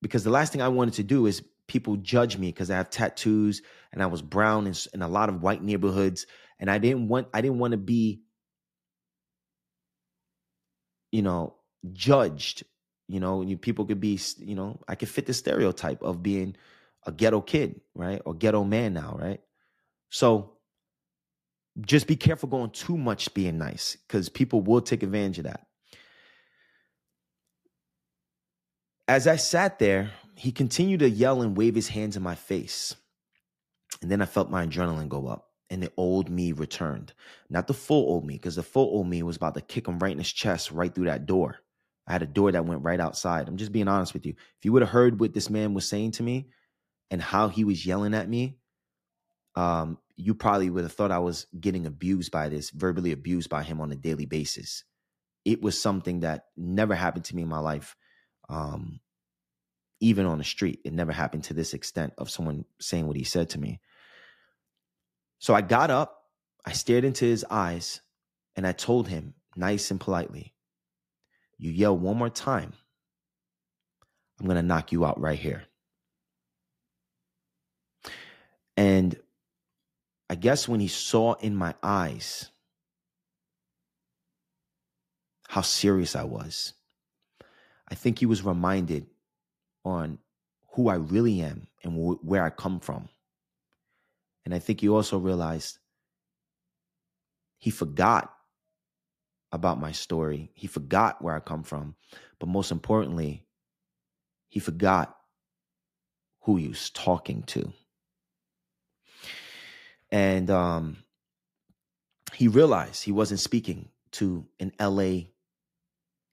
because the last thing I wanted to do is people judge me because I have tattoos and I was brown in, in a lot of white neighborhoods, and I didn't want I didn't want to be, you know, judged. You know, you, people could be, you know, I could fit the stereotype of being a ghetto kid, right, or ghetto man now, right? So just be careful going too much being nice because people will take advantage of that. As I sat there, he continued to yell and wave his hands in my face. And then I felt my adrenaline go up and the old me returned. Not the full old me, because the full old me was about to kick him right in his chest, right through that door. I had a door that went right outside. I'm just being honest with you. If you would have heard what this man was saying to me and how he was yelling at me, um, you probably would have thought I was getting abused by this, verbally abused by him on a daily basis. It was something that never happened to me in my life. Um, even on the street. It never happened to this extent of someone saying what he said to me. So I got up, I stared into his eyes, and I told him, nice and politely, You yell one more time, I'm going to knock you out right here. And I guess when he saw in my eyes how serious I was, I think he was reminded on who I really am and wh- where I come from. And I think he also realized he forgot about my story. He forgot where I come from. But most importantly, he forgot who he was talking to. And um, he realized he wasn't speaking to an LA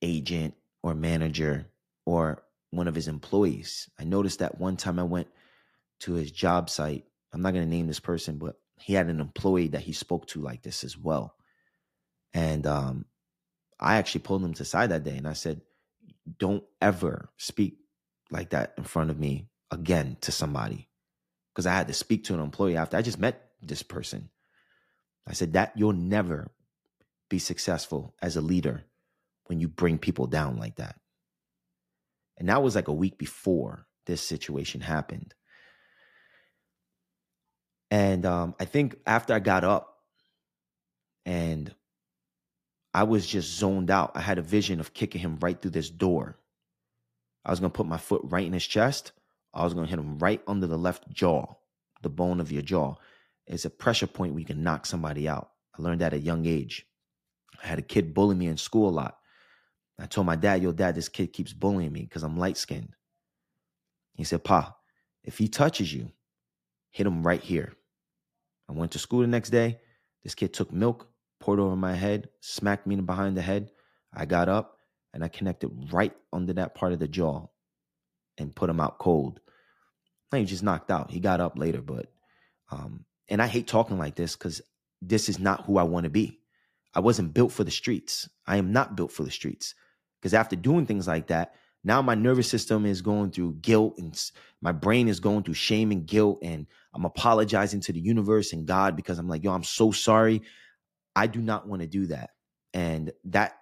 agent or manager or one of his employees. I noticed that one time I went to his job site. I'm not going to name this person, but he had an employee that he spoke to like this as well. And um, I actually pulled him to side that day and I said, Don't ever speak like that in front of me again to somebody. Because I had to speak to an employee after I just met this person. I said, That you'll never be successful as a leader when you bring people down like that. And that was like a week before this situation happened. And um, I think after I got up and I was just zoned out, I had a vision of kicking him right through this door. I was going to put my foot right in his chest. I was going to hit him right under the left jaw, the bone of your jaw. It's a pressure point where you can knock somebody out. I learned that at a young age. I had a kid bully me in school a lot. I told my dad, yo, dad, this kid keeps bullying me because I'm light skinned. He said, Pa, if he touches you, hit him right here. I went to school the next day. This kid took milk, poured over my head, smacked me in behind the head. I got up and I connected right under that part of the jaw and put him out cold. Now he just knocked out. He got up later, but um, and I hate talking like this because this is not who I want to be. I wasn't built for the streets. I am not built for the streets. Because after doing things like that, now my nervous system is going through guilt and my brain is going through shame and guilt and i'm apologizing to the universe and god because i'm like yo i'm so sorry. I do not want to do that. And that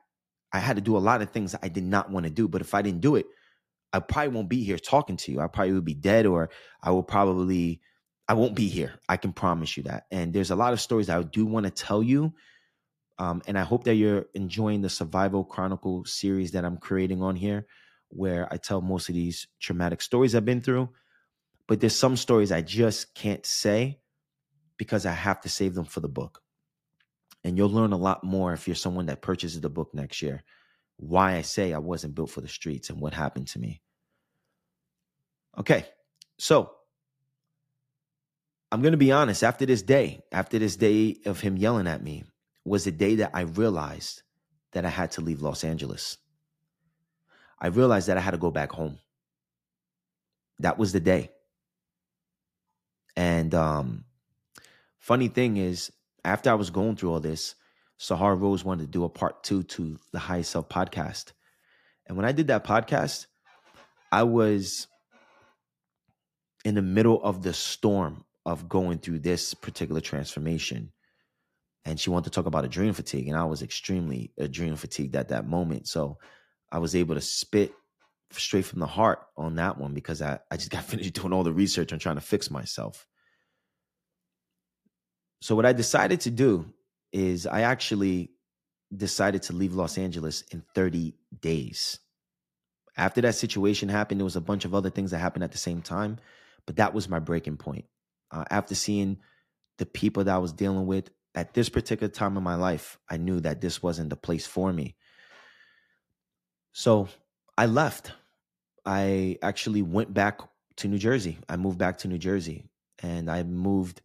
i had to do a lot of things i did not want to do but if i didn't do it i probably won't be here talking to you. I probably would be dead or i will probably i won't be here. I can promise you that. And there's a lot of stories i do want to tell you um, and i hope that you're enjoying the survival chronicle series that i'm creating on here where I tell most of these traumatic stories I've been through. But there's some stories I just can't say because I have to save them for the book. And you'll learn a lot more if you're someone that purchases the book next year. Why I say I wasn't built for the streets and what happened to me. Okay, so I'm going to be honest. After this day, after this day of him yelling at me, was the day that I realized that I had to leave Los Angeles. I realized that I had to go back home. That was the day. And um, funny thing is, after I was going through all this, Sahara Rose wanted to do a part two to the Highest Self podcast. And when I did that podcast, I was in the middle of the storm of going through this particular transformation. And she wanted to talk about adrenal fatigue. And I was extremely adrenal fatigued at that moment. So I was able to spit straight from the heart on that one because I, I just [laughs] got finished doing all the research on trying to fix myself. So, what I decided to do is I actually decided to leave Los Angeles in 30 days. After that situation happened, there was a bunch of other things that happened at the same time, but that was my breaking point. Uh, after seeing the people that I was dealing with at this particular time in my life, I knew that this wasn't the place for me. So I left. I actually went back to New Jersey. I moved back to New Jersey and I moved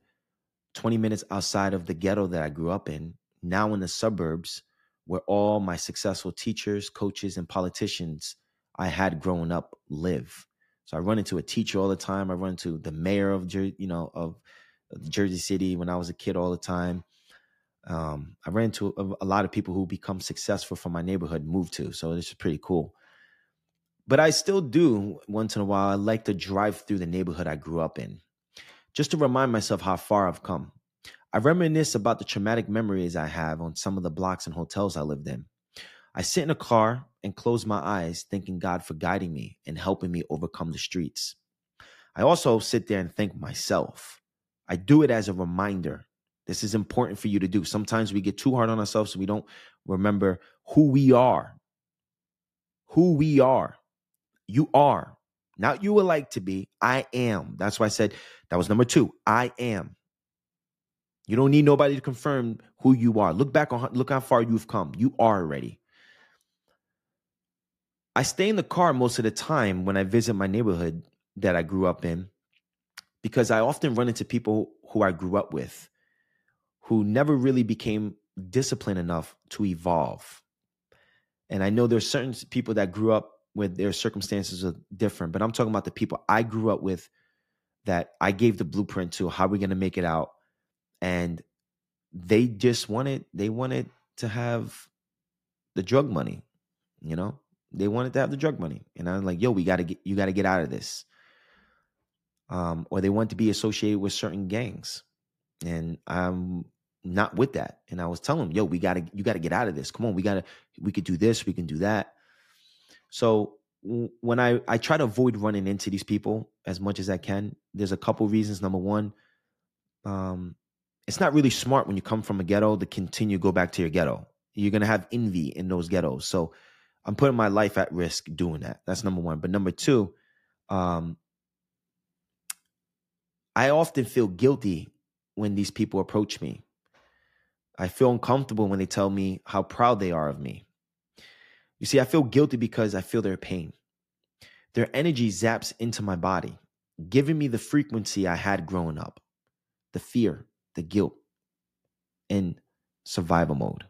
20 minutes outside of the ghetto that I grew up in, now in the suburbs where all my successful teachers, coaches, and politicians I had growing up live. So I run into a teacher all the time. I run into the mayor of you know of Jersey City when I was a kid all the time. Um, I ran into a, a, lot of people who become successful from my neighborhood moved to, so this is pretty cool. But I still do once in a while. I like to drive through the neighborhood I grew up in, just to remind myself how far I've come. I reminisce about the traumatic memories I have on some of the blocks and hotels I lived in. I sit in a car and close my eyes, thanking God for guiding me and helping me overcome the streets. I also sit there and thank myself. I do it as a reminder this is important for you to do. Sometimes we get too hard on ourselves so we don't remember who we are. Who we are. You are. Not you would like to be. I am. That's why I said that was number two. I am. You don't need nobody to confirm who you are. Look back on look how far you've come. You are already. I stay in the car most of the time when I visit my neighborhood that I grew up in because I often run into people who I grew up with who never really became disciplined enough to evolve. And I know there's certain people that grew up with their circumstances are different, but I'm talking about the people I grew up with that I gave the blueprint to how we're going to make it out. And they just wanted, they wanted to have the drug money, you know, they wanted to have the drug money. And I'm like, yo, we got to get, you got to get out of this. Um, or they want to be associated with certain gangs. And I'm not with that. And I was telling him, yo, we gotta, you gotta get out of this. Come on, we gotta, we could do this, we can do that. So when I I try to avoid running into these people as much as I can, there's a couple reasons. Number one, um, it's not really smart when you come from a ghetto to continue go back to your ghetto. You're gonna have envy in those ghettos. So I'm putting my life at risk doing that. That's number one. But number two, um, I often feel guilty when these people approach me I feel uncomfortable when they tell me how proud they are of me. You see, I feel guilty because I feel their pain. Their energy zaps into my body, giving me the frequency I had growing up the fear, the guilt, in survival mode.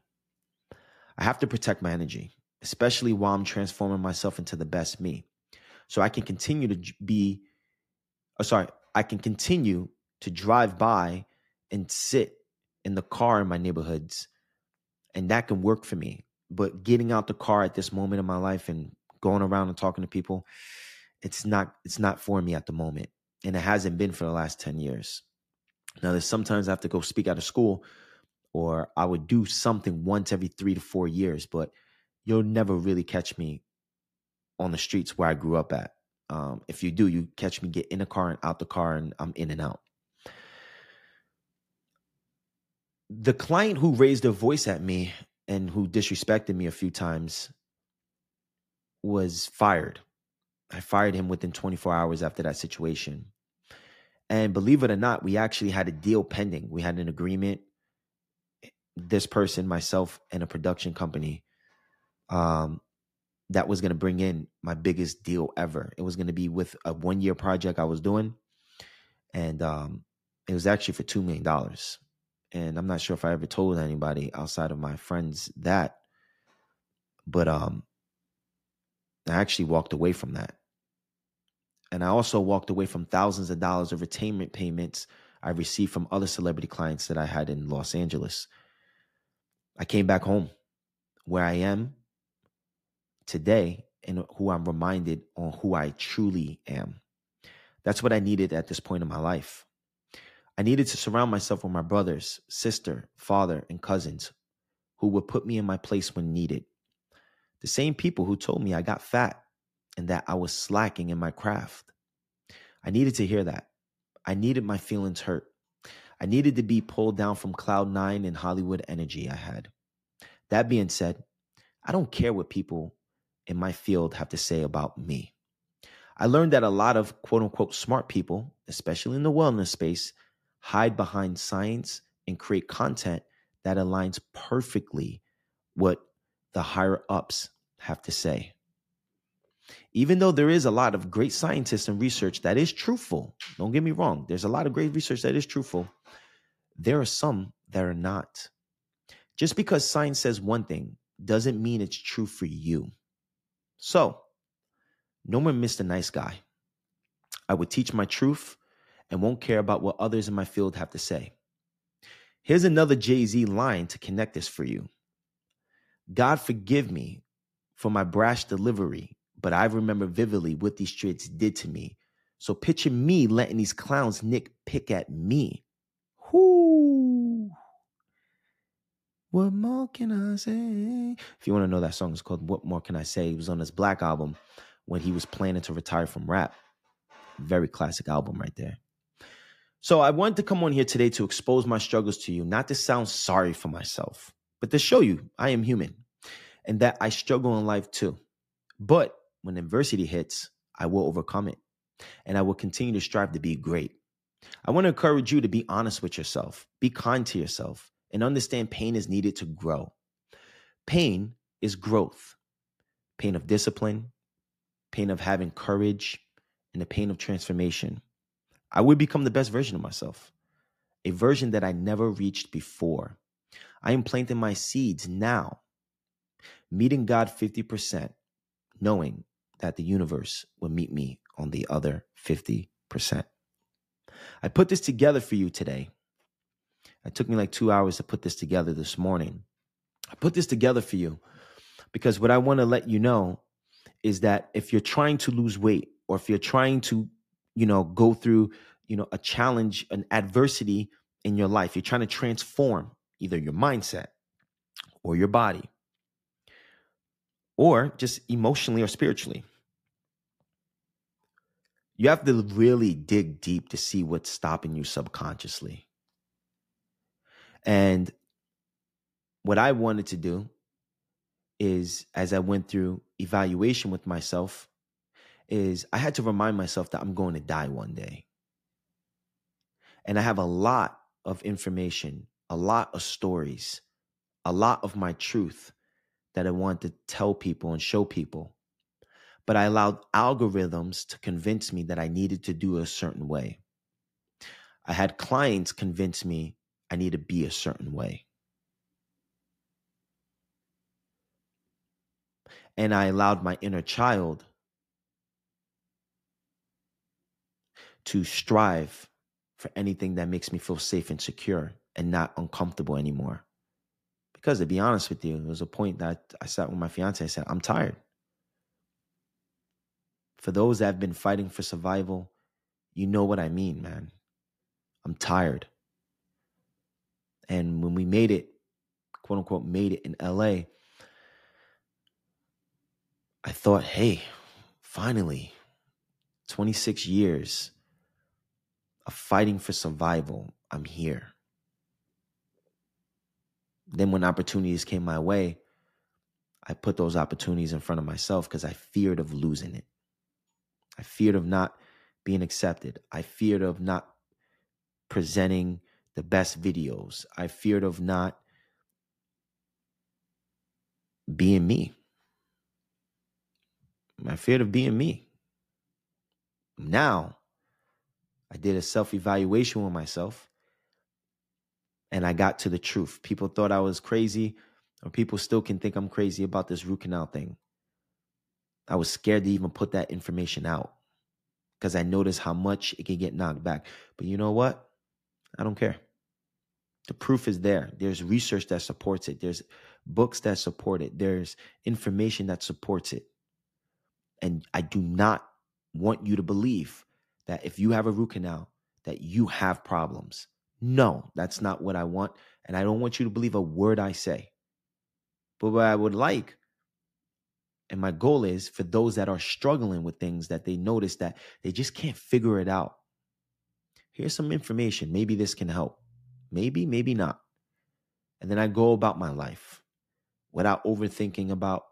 I have to protect my energy, especially while I'm transforming myself into the best me. So I can continue to be, oh, sorry, I can continue to drive by and sit in the car in my neighborhoods, and that can work for me. But getting out the car at this moment in my life and going around and talking to people, it's not it's not for me at the moment. And it hasn't been for the last 10 years. Now there's sometimes I have to go speak out of school or I would do something once every three to four years, but you'll never really catch me on the streets where I grew up at. Um, if you do, you catch me get in the car and out the car, and I'm in and out. The client who raised their voice at me and who disrespected me a few times was fired. I fired him within 24 hours after that situation. And believe it or not, we actually had a deal pending. We had an agreement. This person, myself, and a production company um, that was going to bring in my biggest deal ever. It was going to be with a one year project I was doing. And um, it was actually for $2 million. And I'm not sure if I ever told anybody outside of my friends that. But um, I actually walked away from that. And I also walked away from thousands of dollars of retainment payments I received from other celebrity clients that I had in Los Angeles. I came back home where I am today and who I'm reminded on who I truly am. That's what I needed at this point in my life. I needed to surround myself with my brothers, sister, father, and cousins who would put me in my place when needed. The same people who told me I got fat and that I was slacking in my craft. I needed to hear that. I needed my feelings hurt. I needed to be pulled down from cloud nine and Hollywood energy I had. That being said, I don't care what people in my field have to say about me. I learned that a lot of quote unquote smart people, especially in the wellness space, hide behind science and create content that aligns perfectly what the higher ups have to say. Even though there is a lot of great scientists and research that is truthful, don't get me wrong, there's a lot of great research that is truthful, there are some that are not. Just because science says one thing doesn't mean it's true for you. So, no more Mr. Nice Guy. I would teach my truth and won't care about what others in my field have to say. Here's another Jay Z line to connect this for you God forgive me for my brash delivery, but I remember vividly what these streets did to me. So picture me letting these clowns nick pick at me. Whoo. What more can I say? If you want to know that song, it's called What More Can I Say? It was on his Black album when he was planning to retire from rap. Very classic album right there. So I wanted to come on here today to expose my struggles to you, not to sound sorry for myself, but to show you I am human and that I struggle in life too. But when adversity hits, I will overcome it and I will continue to strive to be great. I want to encourage you to be honest with yourself, be kind to yourself, and understand pain is needed to grow. Pain is growth pain of discipline, pain of having courage, and the pain of transformation. I would become the best version of myself, a version that I never reached before. I am planting my seeds now meeting God 50%, knowing that the universe will meet me on the other 50%. I put this together for you today. It took me like two hours to put this together this morning. I put this together for you because what I want to let you know is that if you're trying to lose weight or if you're trying to, you know, go through, you know, a challenge, an adversity in your life, you're trying to transform either your mindset or your body or just emotionally or spiritually. You have to really dig deep to see what's stopping you subconsciously. And what I wanted to do is, as I went through evaluation with myself, is I had to remind myself that I'm going to die one day. And I have a lot of information, a lot of stories, a lot of my truth that I wanted to tell people and show people. But I allowed algorithms to convince me that I needed to do a certain way. I had clients convince me I need to be a certain way. And I allowed my inner child to strive for anything that makes me feel safe and secure and not uncomfortable anymore. Because to be honest with you, there was a point that I sat with my fiance and said, I'm tired. For those that have been fighting for survival, you know what I mean, man. I'm tired. And when we made it, quote unquote, made it in LA, I thought, hey, finally, 26 years fighting for survival, I'm here. Then, when opportunities came my way, I put those opportunities in front of myself because I feared of losing it. I feared of not being accepted. I feared of not presenting the best videos. I feared of not being me. I feared of being me. Now, I did a self evaluation with myself and I got to the truth. People thought I was crazy, or people still can think I'm crazy about this root canal thing. I was scared to even put that information out because I noticed how much it can get knocked back. But you know what? I don't care. The proof is there. There's research that supports it. There's books that support it. There's information that supports it. And I do not want you to believe that if you have a root canal, that you have problems. No, that's not what I want. And I don't want you to believe a word I say. But what I would like, and my goal is for those that are struggling with things that they notice that they just can't figure it out. Here's some information. Maybe this can help. Maybe, maybe not. And then I go about my life without overthinking about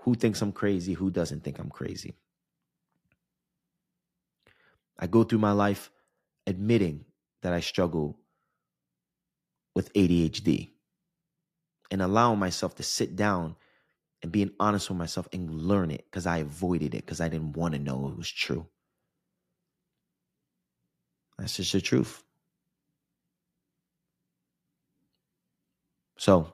who thinks I'm crazy, who doesn't think I'm crazy. I go through my life admitting that I struggle with ADHD and allowing myself to sit down and being honest with myself and learn it because I avoided it because I didn't want to know it was true. That's just the truth. So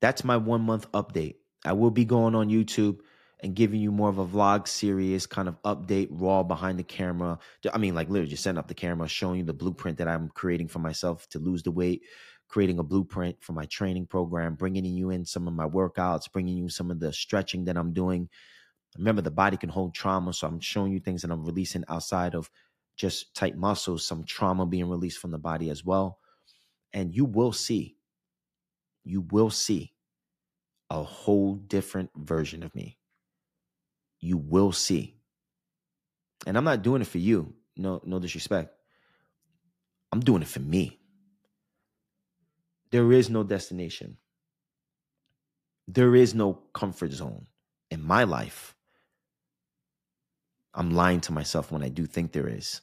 that's my one month update. I will be going on YouTube and giving you more of a vlog series kind of update raw behind the camera. I mean like literally just setting up the camera showing you the blueprint that i'm creating for myself to lose the weight creating a blueprint for my training program bringing you in some of my workouts bringing you some of the stretching that i'm doing. Remember the body can hold trauma so i'm showing you things that i'm releasing outside of just tight muscles some trauma being released from the body as well. And you will see you will see a whole different version of me you will see. And I'm not doing it for you. No, no disrespect. I'm doing it for me. There is no destination. There is no comfort zone in my life. I'm lying to myself when I do think there is.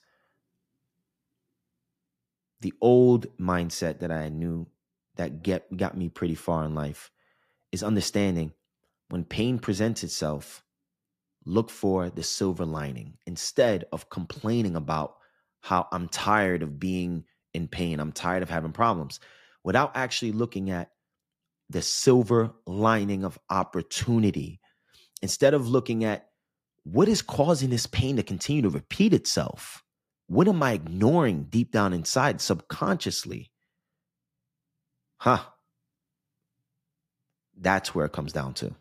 The old mindset that I knew that get got me pretty far in life is understanding when pain presents itself, look for the silver lining instead of complaining about how I'm tired of being in pain, I'm tired of having problems, without actually looking at the silver lining of opportunity. Instead of looking at what is causing this pain to continue to repeat itself? What am I ignoring deep down inside subconsciously? Huh. That's where it comes down to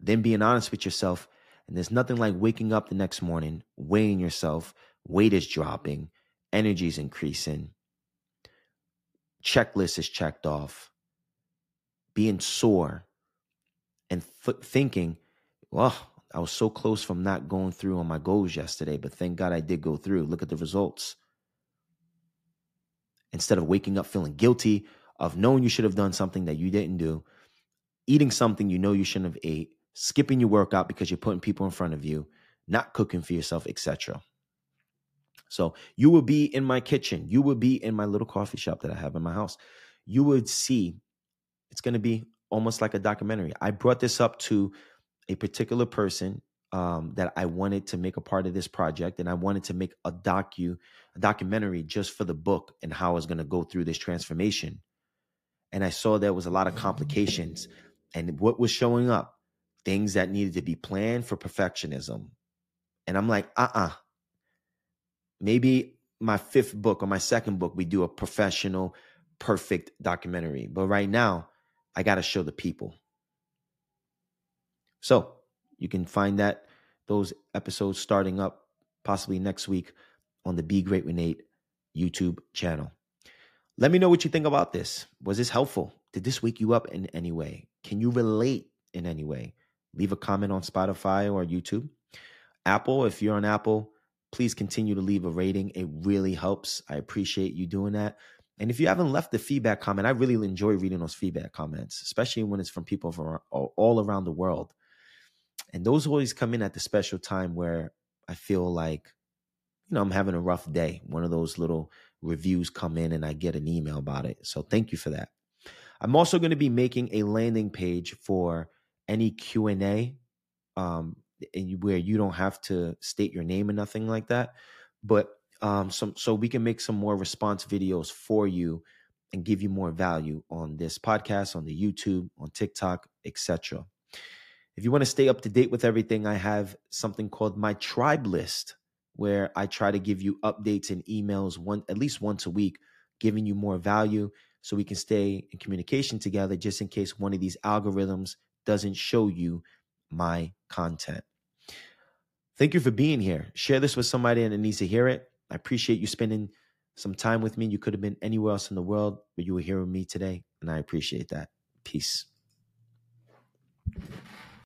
then being honest with yourself. And there's nothing like waking up the next morning, weighing yourself, weight is dropping, energy is increasing, checklist is checked off, being sore, and th- thinking, well, I was so close from not going through on my goals yesterday, but thank God I did go through. Look at the results. Instead of waking up feeling guilty of knowing you should have done something that you didn't do, eating something you know you shouldn't have ate, skipping your workout because you're putting people in front of you, not cooking for yourself, etc. So you will be in my kitchen. You will be in my little coffee shop that I have in my house. You would see it's going to be almost like a documentary. I brought this up to a particular person um, that I wanted to make a part of this project, and I wanted to make a docu, a documentary just for the book and how I was going to go through this transformation. And I saw there was a lot of complications, and what was showing up things that needed to be planned for perfectionism. And I'm like, uh uh-uh. uh Maybe my fifth book or my second book, we do a professional, perfect documentary. But right now, I got to show the people. So you can find that those episodes starting up possibly next week on the Be Great with Nate YouTube channel. Let me know what you think about this. Was this helpful? Did this wake you up in any way? Can you relate in any way? Leave a comment on Spotify or YouTube. Apple, if you're on Apple, please continue to leave a rating. It really helps. I appreciate you doing that. And if you haven't left the feedback comment, I really enjoy reading those feedback comments, especially when it's from people from all around the world. And those always come in at the special time where I feel like, you know, I'm having a rough day. One of those little reviews come in and I get an email about it. So thank you for that. I'm also going to be making a landing page for any Q&A um, where you don't have to state your name and nothing like that. But um, some so we can make some more response videos for you and give you more value on this podcast, on the YouTube, on TikTok, etc. If you want to stay up to date with everything, I have something called my tribe list, where I try to give you updates and emails one at least once a week, giving you more value so we can stay in communication together just in case one of these algorithms doesn't show you my content. Thank you for being here. Share this with somebody that needs to hear it. I appreciate you spending some time with me. You could have been anywhere else in the world, but you were here with me today, and I appreciate that. Peace.